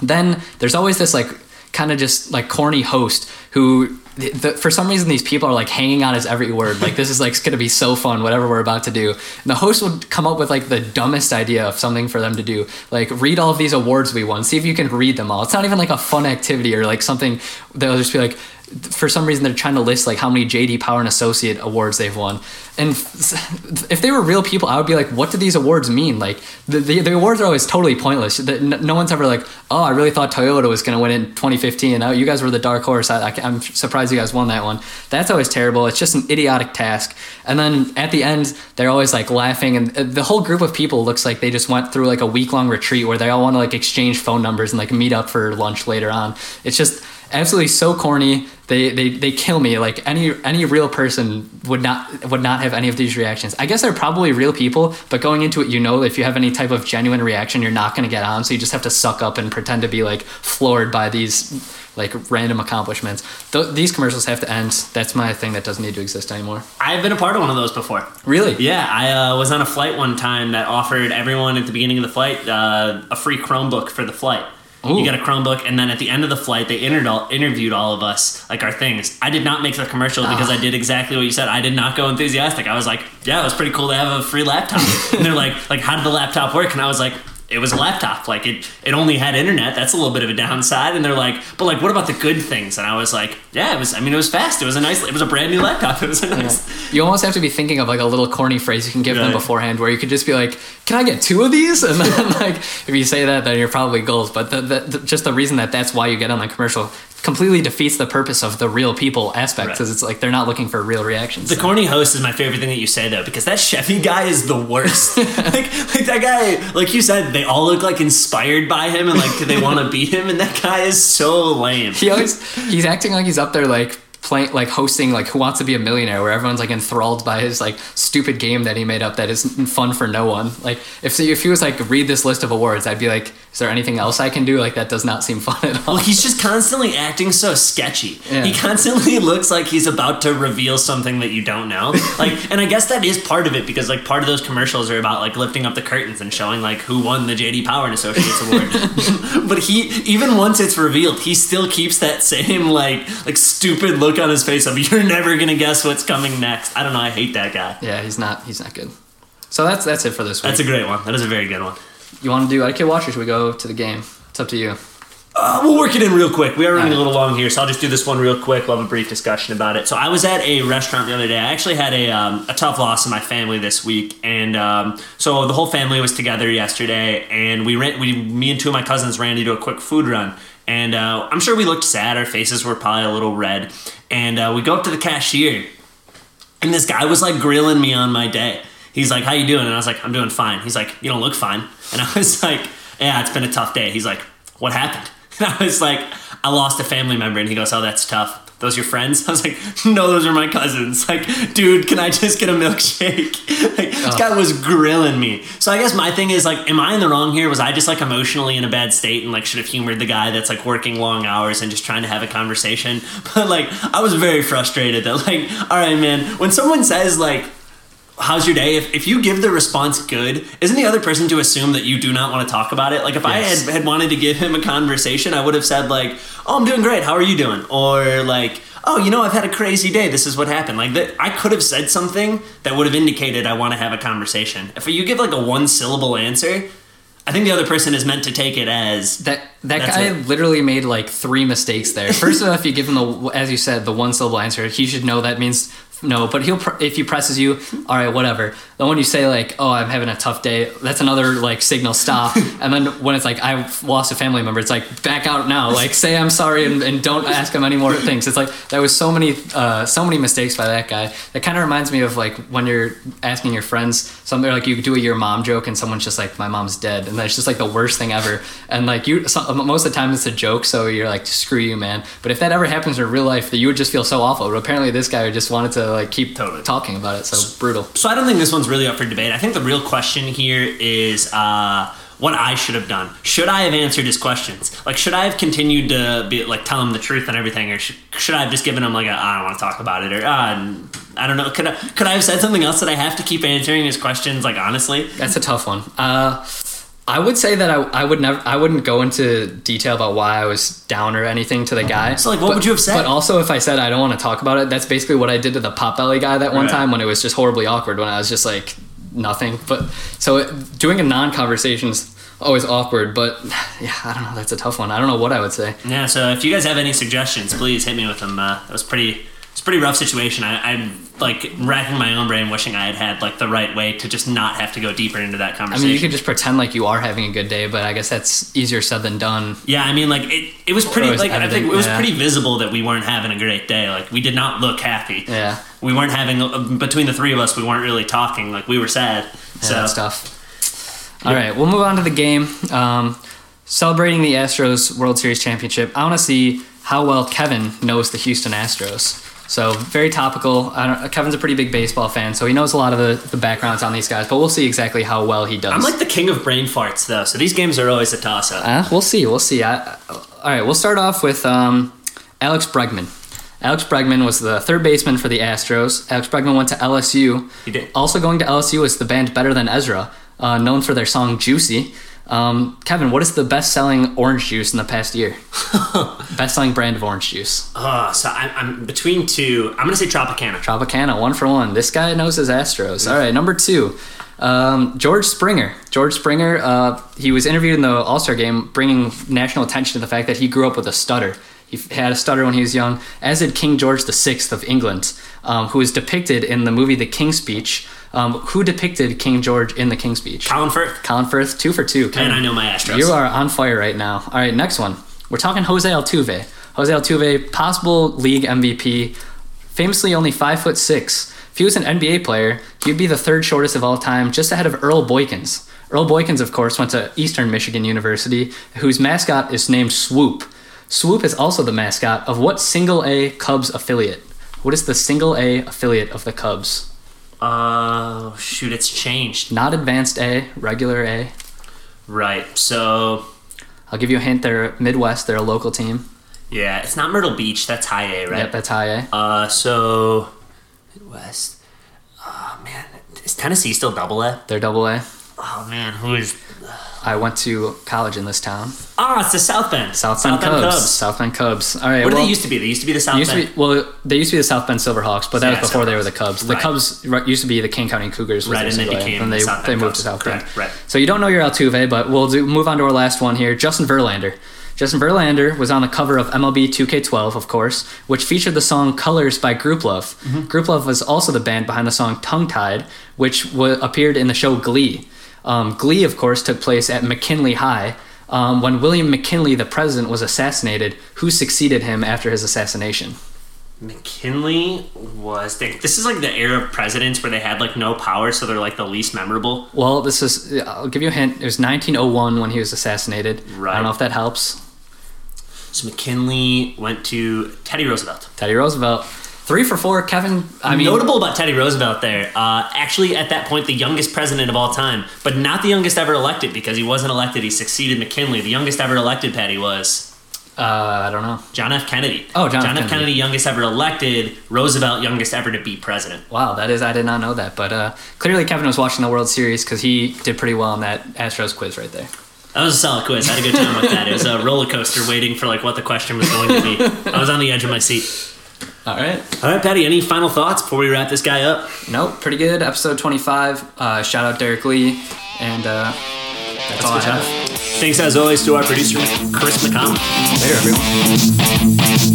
Speaker 2: Then there's always this like kind of just like corny host who the, the, for some reason these people are like hanging on his every word. Like this is like to be so fun whatever we're about to do. And the host would come up with like the dumbest idea of something for them to do. Like read all of these awards we won see if you can read them all. It's not even like a fun activity or like something they'll just be like for some reason they're trying to list like how many JD Power and Associate awards they've won. And if they were real people, I would be like, what do these awards mean? Like the, the, the awards are always totally pointless. No one's ever like, oh, I really thought Toyota was going to win in 2015. Now you guys were the dark horse. I, I'm surprised you guys won that one. That's always terrible. It's just an idiotic task. And then at the end, they're always like laughing, and uh, the whole group of people looks like they just went through like a week long retreat where they all want to like exchange phone numbers and like meet up for lunch later on. It's just absolutely so corny. They, they they kill me. Like any any real person would not would not have any of these reactions. I guess they're probably real people, but going into it, you know, if you have any type of genuine reaction, you're not going to get on. So you just have to suck up and pretend to be like floored by these like random accomplishments. Th- these commercials have to end. That's my thing that doesn't need to exist anymore.
Speaker 3: I've been a part of one of those before.
Speaker 2: Really?
Speaker 3: Yeah, I uh, was on a flight one time that offered everyone at the beginning of the flight uh, a free Chromebook for the flight.
Speaker 2: Ooh.
Speaker 3: You get a Chromebook, and then at the end of the flight, they inter- interviewed all of us, like our things. I did not make the commercial because
Speaker 2: Ah.
Speaker 3: I did exactly what you said. I did not go enthusiastic. I was like, "Yeah, it was pretty cool to have a free laptop." and they're like, "Like, how did the laptop work?" And I was like, "It was a laptop. Like, it it only had internet. That's a little bit of a downside." And they're like, "But like, what about the good things?" And I was like, "Yeah, it was. I mean, it was fast. It was a nice. It was a brand new laptop. It was a nice."
Speaker 2: You almost have to be thinking of like a little corny phrase you can give them beforehand, where you could just be like, "Can I get two of these?" And then like, if you say that, then you're probably gold. But the, the, the, just the reason that that's why you get on the commercial completely defeats the purpose of the real people aspect
Speaker 3: Right.
Speaker 2: because it's like they're not looking for real reactions.
Speaker 3: The corny host is my favorite thing that you say though, because that Chevy guy is the worst. like, like that guy, like you said, they all look like inspired by him and like they want to beat him, and that guy is so lame.
Speaker 2: he always he's acting like he's up there like playing like hosting like Who Wants to Be a Millionaire, where everyone's like enthralled by his like stupid game that he made up that is fun for no one. Like if if he was like read this list of awards, I'd be like, is there anything else I can do? Like that does not seem fun at all.
Speaker 3: Well, he's just constantly acting so sketchy.
Speaker 2: Yeah.
Speaker 3: He constantly looks like he's about to reveal something that you don't know. Like, and I guess that is part of it because like part of those commercials are about like lifting up the curtains and showing like who won the JD Power and Associates award. but he even once it's revealed, he still keeps that same like like stupid look on his face of you're never gonna guess what's coming next. I don't know. I hate that guy.
Speaker 2: Yeah, he's not he's not good. So that's that's it for this week.
Speaker 3: That's a great one. That is a very good one.
Speaker 2: you want to do etiquette watch or should we go to the game? It's up to you.
Speaker 3: Uh, we'll work it in real quick. We are running a little long here, so I'll just do this one real quick. We'll have a brief discussion about it. So I was at a restaurant the other day. I actually had a, um, a tough loss in my family this week, and um, so the whole family was together yesterday, and we ran. We, me and two of my cousins ran to do a quick food run, and uh, I'm sure we looked sad. Our faces were probably a little red, and uh, we go up to the cashier, and this guy was like grilling me on my day. He's like, "How you doing?" And I was like, "I'm doing fine." He's like, "You don't look fine." And I was like, "Yeah, it's been a tough day." He's like, "What happened?" And I was like, "I lost a family member." And he goes, "Oh, that's tough." Those your friends? I was like, no, those are my cousins. Like, dude, can I just get a milkshake? Like, this guy was grilling me. So I guess my thing is like, am I in the wrong here? Was I just like emotionally in a bad state and like should have humored the guy that's like working long hours and just trying to have a conversation? But like, I was very frustrated that like, all right, man, when someone says like, how's your day? If, if you give the response good, isn't the other person to assume that you do not want to talk about it? Like if
Speaker 2: Yes.
Speaker 3: I had, had wanted to give him a conversation, I would have said like, oh, I'm doing great. How are you doing? Or like, oh, you know, I've had a crazy day. This is what happened. Like that, I could have said something that would have indicated I want to have a conversation. If you give like a one syllable answer, I think the other person is meant to take it as
Speaker 2: That that guy
Speaker 3: it.
Speaker 2: literally made like three mistakes there. First off, you give him the as you said the one syllable answer. He should know that means no. But he'll pr- if he presses you, all right, whatever. The when you say like, oh, I'm having a tough day. That's another like signal stop. and then when it's like I've lost a family member, it's like back out now. Like say I'm sorry and, and don't ask him any more things. It's like there was so many uh, so many mistakes by that guy. That kind of reminds me of like when you're asking your friends something like you do a your mom joke and someone's just like my mom's dead and that's just like the worst thing ever. And like you, so, most of the time it's a joke, so you're like screw you, man. But if that ever happens in real life, that you would just feel so awful. But apparently this guy just wanted to like keep
Speaker 3: Totally.
Speaker 2: talking about it. So brutal.
Speaker 3: So I don't think this one's really up for debate. I think the real question here is uh, what I should have done. Should I have answered his questions? Like, should I have continued to be like tell him the truth and everything, or should, should I have just given him like a, I don't want to talk about it, or uh, I don't know. Could I could I have said something else that I have to keep answering his questions? Like honestly,
Speaker 2: That's a tough one. Uh, I would say that I, I would never I wouldn't go into detail about why I was down or anything to the guy.
Speaker 3: So, like, what
Speaker 2: But-
Speaker 3: would you have said?
Speaker 2: But also, if I said I don't want to talk about it, that's basically what I did to the Potbelly guy that one
Speaker 3: Right.
Speaker 2: time when it was just horribly awkward when I was just like nothing. But so it- doing a non-conversation is always awkward. But yeah, I don't know. That's a tough one. I don't know what I would say.
Speaker 3: Yeah, so if you guys have any suggestions, please hit me with them. Uh, that was pretty. It's a pretty rough situation. I, I'm like racking my own brain, wishing I had had like the right way to just not have to go deeper into that conversation.
Speaker 2: I mean, you could just pretend like you are having a good day, but I guess that's easier said than done.
Speaker 3: yeah, I mean, like it. It was pretty.
Speaker 2: It was
Speaker 3: like I think it was
Speaker 2: yeah.
Speaker 3: pretty visible that we weren't having a great day. Like we did not look happy.
Speaker 2: Yeah.
Speaker 3: We weren't having uh, between the three of us. We weren't really talking. Like we were sad.
Speaker 2: Yeah,
Speaker 3: so
Speaker 2: tough. All right, we'll move on to the game. Um, celebrating the Astros World Series championship. I want to see how well Kevin knows the Houston Astros. So very topical. I don't, Kevin's a pretty big baseball fan, so he knows a lot of the, the backgrounds on these guys. But we'll see exactly how well he does.
Speaker 3: I'm like the king of brain farts, though. So these games are always a toss up.
Speaker 2: Uh, we'll see. We'll see. I, all right, we'll start off with um, Alex Bregman. Alex Bregman was the third baseman for the Astros. Alex Bregman went to LSU.
Speaker 3: He did.
Speaker 2: Also going to LSU is the band Better Than Ezra, uh, known for their song Juicy. Um, Kevin, what is the best-selling orange juice in the past year? best-selling brand of orange juice.
Speaker 3: Oh, so I'm, I'm between two. I'm gonna say Tropicana.
Speaker 2: Tropicana, one for one. This guy knows his Astros. All right, number two, um, George Springer. George Springer, uh, he was interviewed in the All Star game, bringing national attention to the fact that he grew up with a stutter. He had a stutter when he was young, as did King George VI of England, um, who is depicted in the movie The King's Speech. Um, who depicted King George in The King's Speech?
Speaker 3: Colin Firth.
Speaker 2: Colin Firth, two for two.
Speaker 3: And I know my Astros.
Speaker 2: You are on fire right now. All right, next one. We're talking Jose Altuve. Jose Altuve, possible league MVP, famously only five foot six. If he was an NBA player, he'd be the third shortest of all time, just ahead of Earl Boykins. Earl Boykins, of course, went to Eastern Michigan University, whose mascot is named Swoop. Swoop is also the mascot of what single A Cubs affiliate? What is the single A affiliate of the Cubs?
Speaker 3: Oh shoot, it's changed.
Speaker 2: Not advanced A, regular A.
Speaker 3: Right. So
Speaker 2: I'll give you a hint. They're Midwest. They're a local team.
Speaker 3: yeah, it's not Myrtle Beach. That's high A, right?
Speaker 2: Yep, that's high A.
Speaker 3: Uh, so Midwest. Oh man, is Tennessee still double A?
Speaker 2: They're double A.
Speaker 3: Oh man, who is?
Speaker 2: I went to college in this town.
Speaker 3: Ah, it's the South Bend.
Speaker 2: South Bend Cubs. South Bend Cubs. All right.
Speaker 3: What did
Speaker 2: well,
Speaker 3: they used to be? They used to be the South
Speaker 2: used to
Speaker 3: Bend.
Speaker 2: be, well, they used to be the South Bend Silverhawks, but that
Speaker 3: Yeah,
Speaker 2: was before they were the Cubs. The
Speaker 3: Right.
Speaker 2: Cubs used to be the Kane County Cougars.
Speaker 3: Right, and
Speaker 2: A,
Speaker 3: became
Speaker 2: and they,
Speaker 3: the South
Speaker 2: they
Speaker 3: Bend
Speaker 2: moved
Speaker 3: Cubs.
Speaker 2: to South Bend.
Speaker 3: Right.
Speaker 2: So you don't know your Altuve, but we'll do, move on to our last one here. Justin Verlander. Justin Verlander was on the cover of MLB 2K12, of course, which featured the song "Colors" by Grouplove.
Speaker 3: Mm-hmm.
Speaker 2: Grouplove was also the band behind the song "Tongue Tied," which wa appeared in the show Glee. Um, Glee, of course, took place at McKinley High. Um, when William McKinley, the president, was assassinated, who succeeded him after his assassination?
Speaker 3: McKinley was. They, this is like the era of presidents where they had like no power, so they're like the least memorable.
Speaker 2: Well, this is. I'll give you a hint. It was 1901 when he was assassinated. I don't know if that helps.
Speaker 3: So McKinley went to Teddy Roosevelt.
Speaker 2: Teddy Roosevelt. Three for four. Kevin. I mean,
Speaker 3: Notable about Teddy Roosevelt there, uh, actually at that point the youngest president of all time, but not the youngest ever elected because he wasn't elected. He succeeded McKinley. The youngest ever elected, Paddy, was
Speaker 2: uh, I don't know.
Speaker 3: John F. Kennedy.
Speaker 2: Oh, John F.
Speaker 3: F.
Speaker 2: Kennedy.
Speaker 3: Kennedy, youngest ever elected. Roosevelt, youngest ever to be president.
Speaker 2: Wow, that is. I did not know that. But uh, clearly, Kevin was watching the World Series because he did pretty well on that Astros quiz right there.
Speaker 3: That was a solid quiz. I had a good time with that. It was a roller coaster waiting for like what the question was going to be. I was on the edge of my seat.
Speaker 2: All right.
Speaker 3: All right, Paddy, any final thoughts before we wrap this guy up?
Speaker 2: Nope, pretty good. Episode 25. Uh, shout out Derek Lee. And uh, that's, that's all I have.
Speaker 3: Time. Thanks, as always, to our producer, Chris McConnell.
Speaker 2: Later, everyone.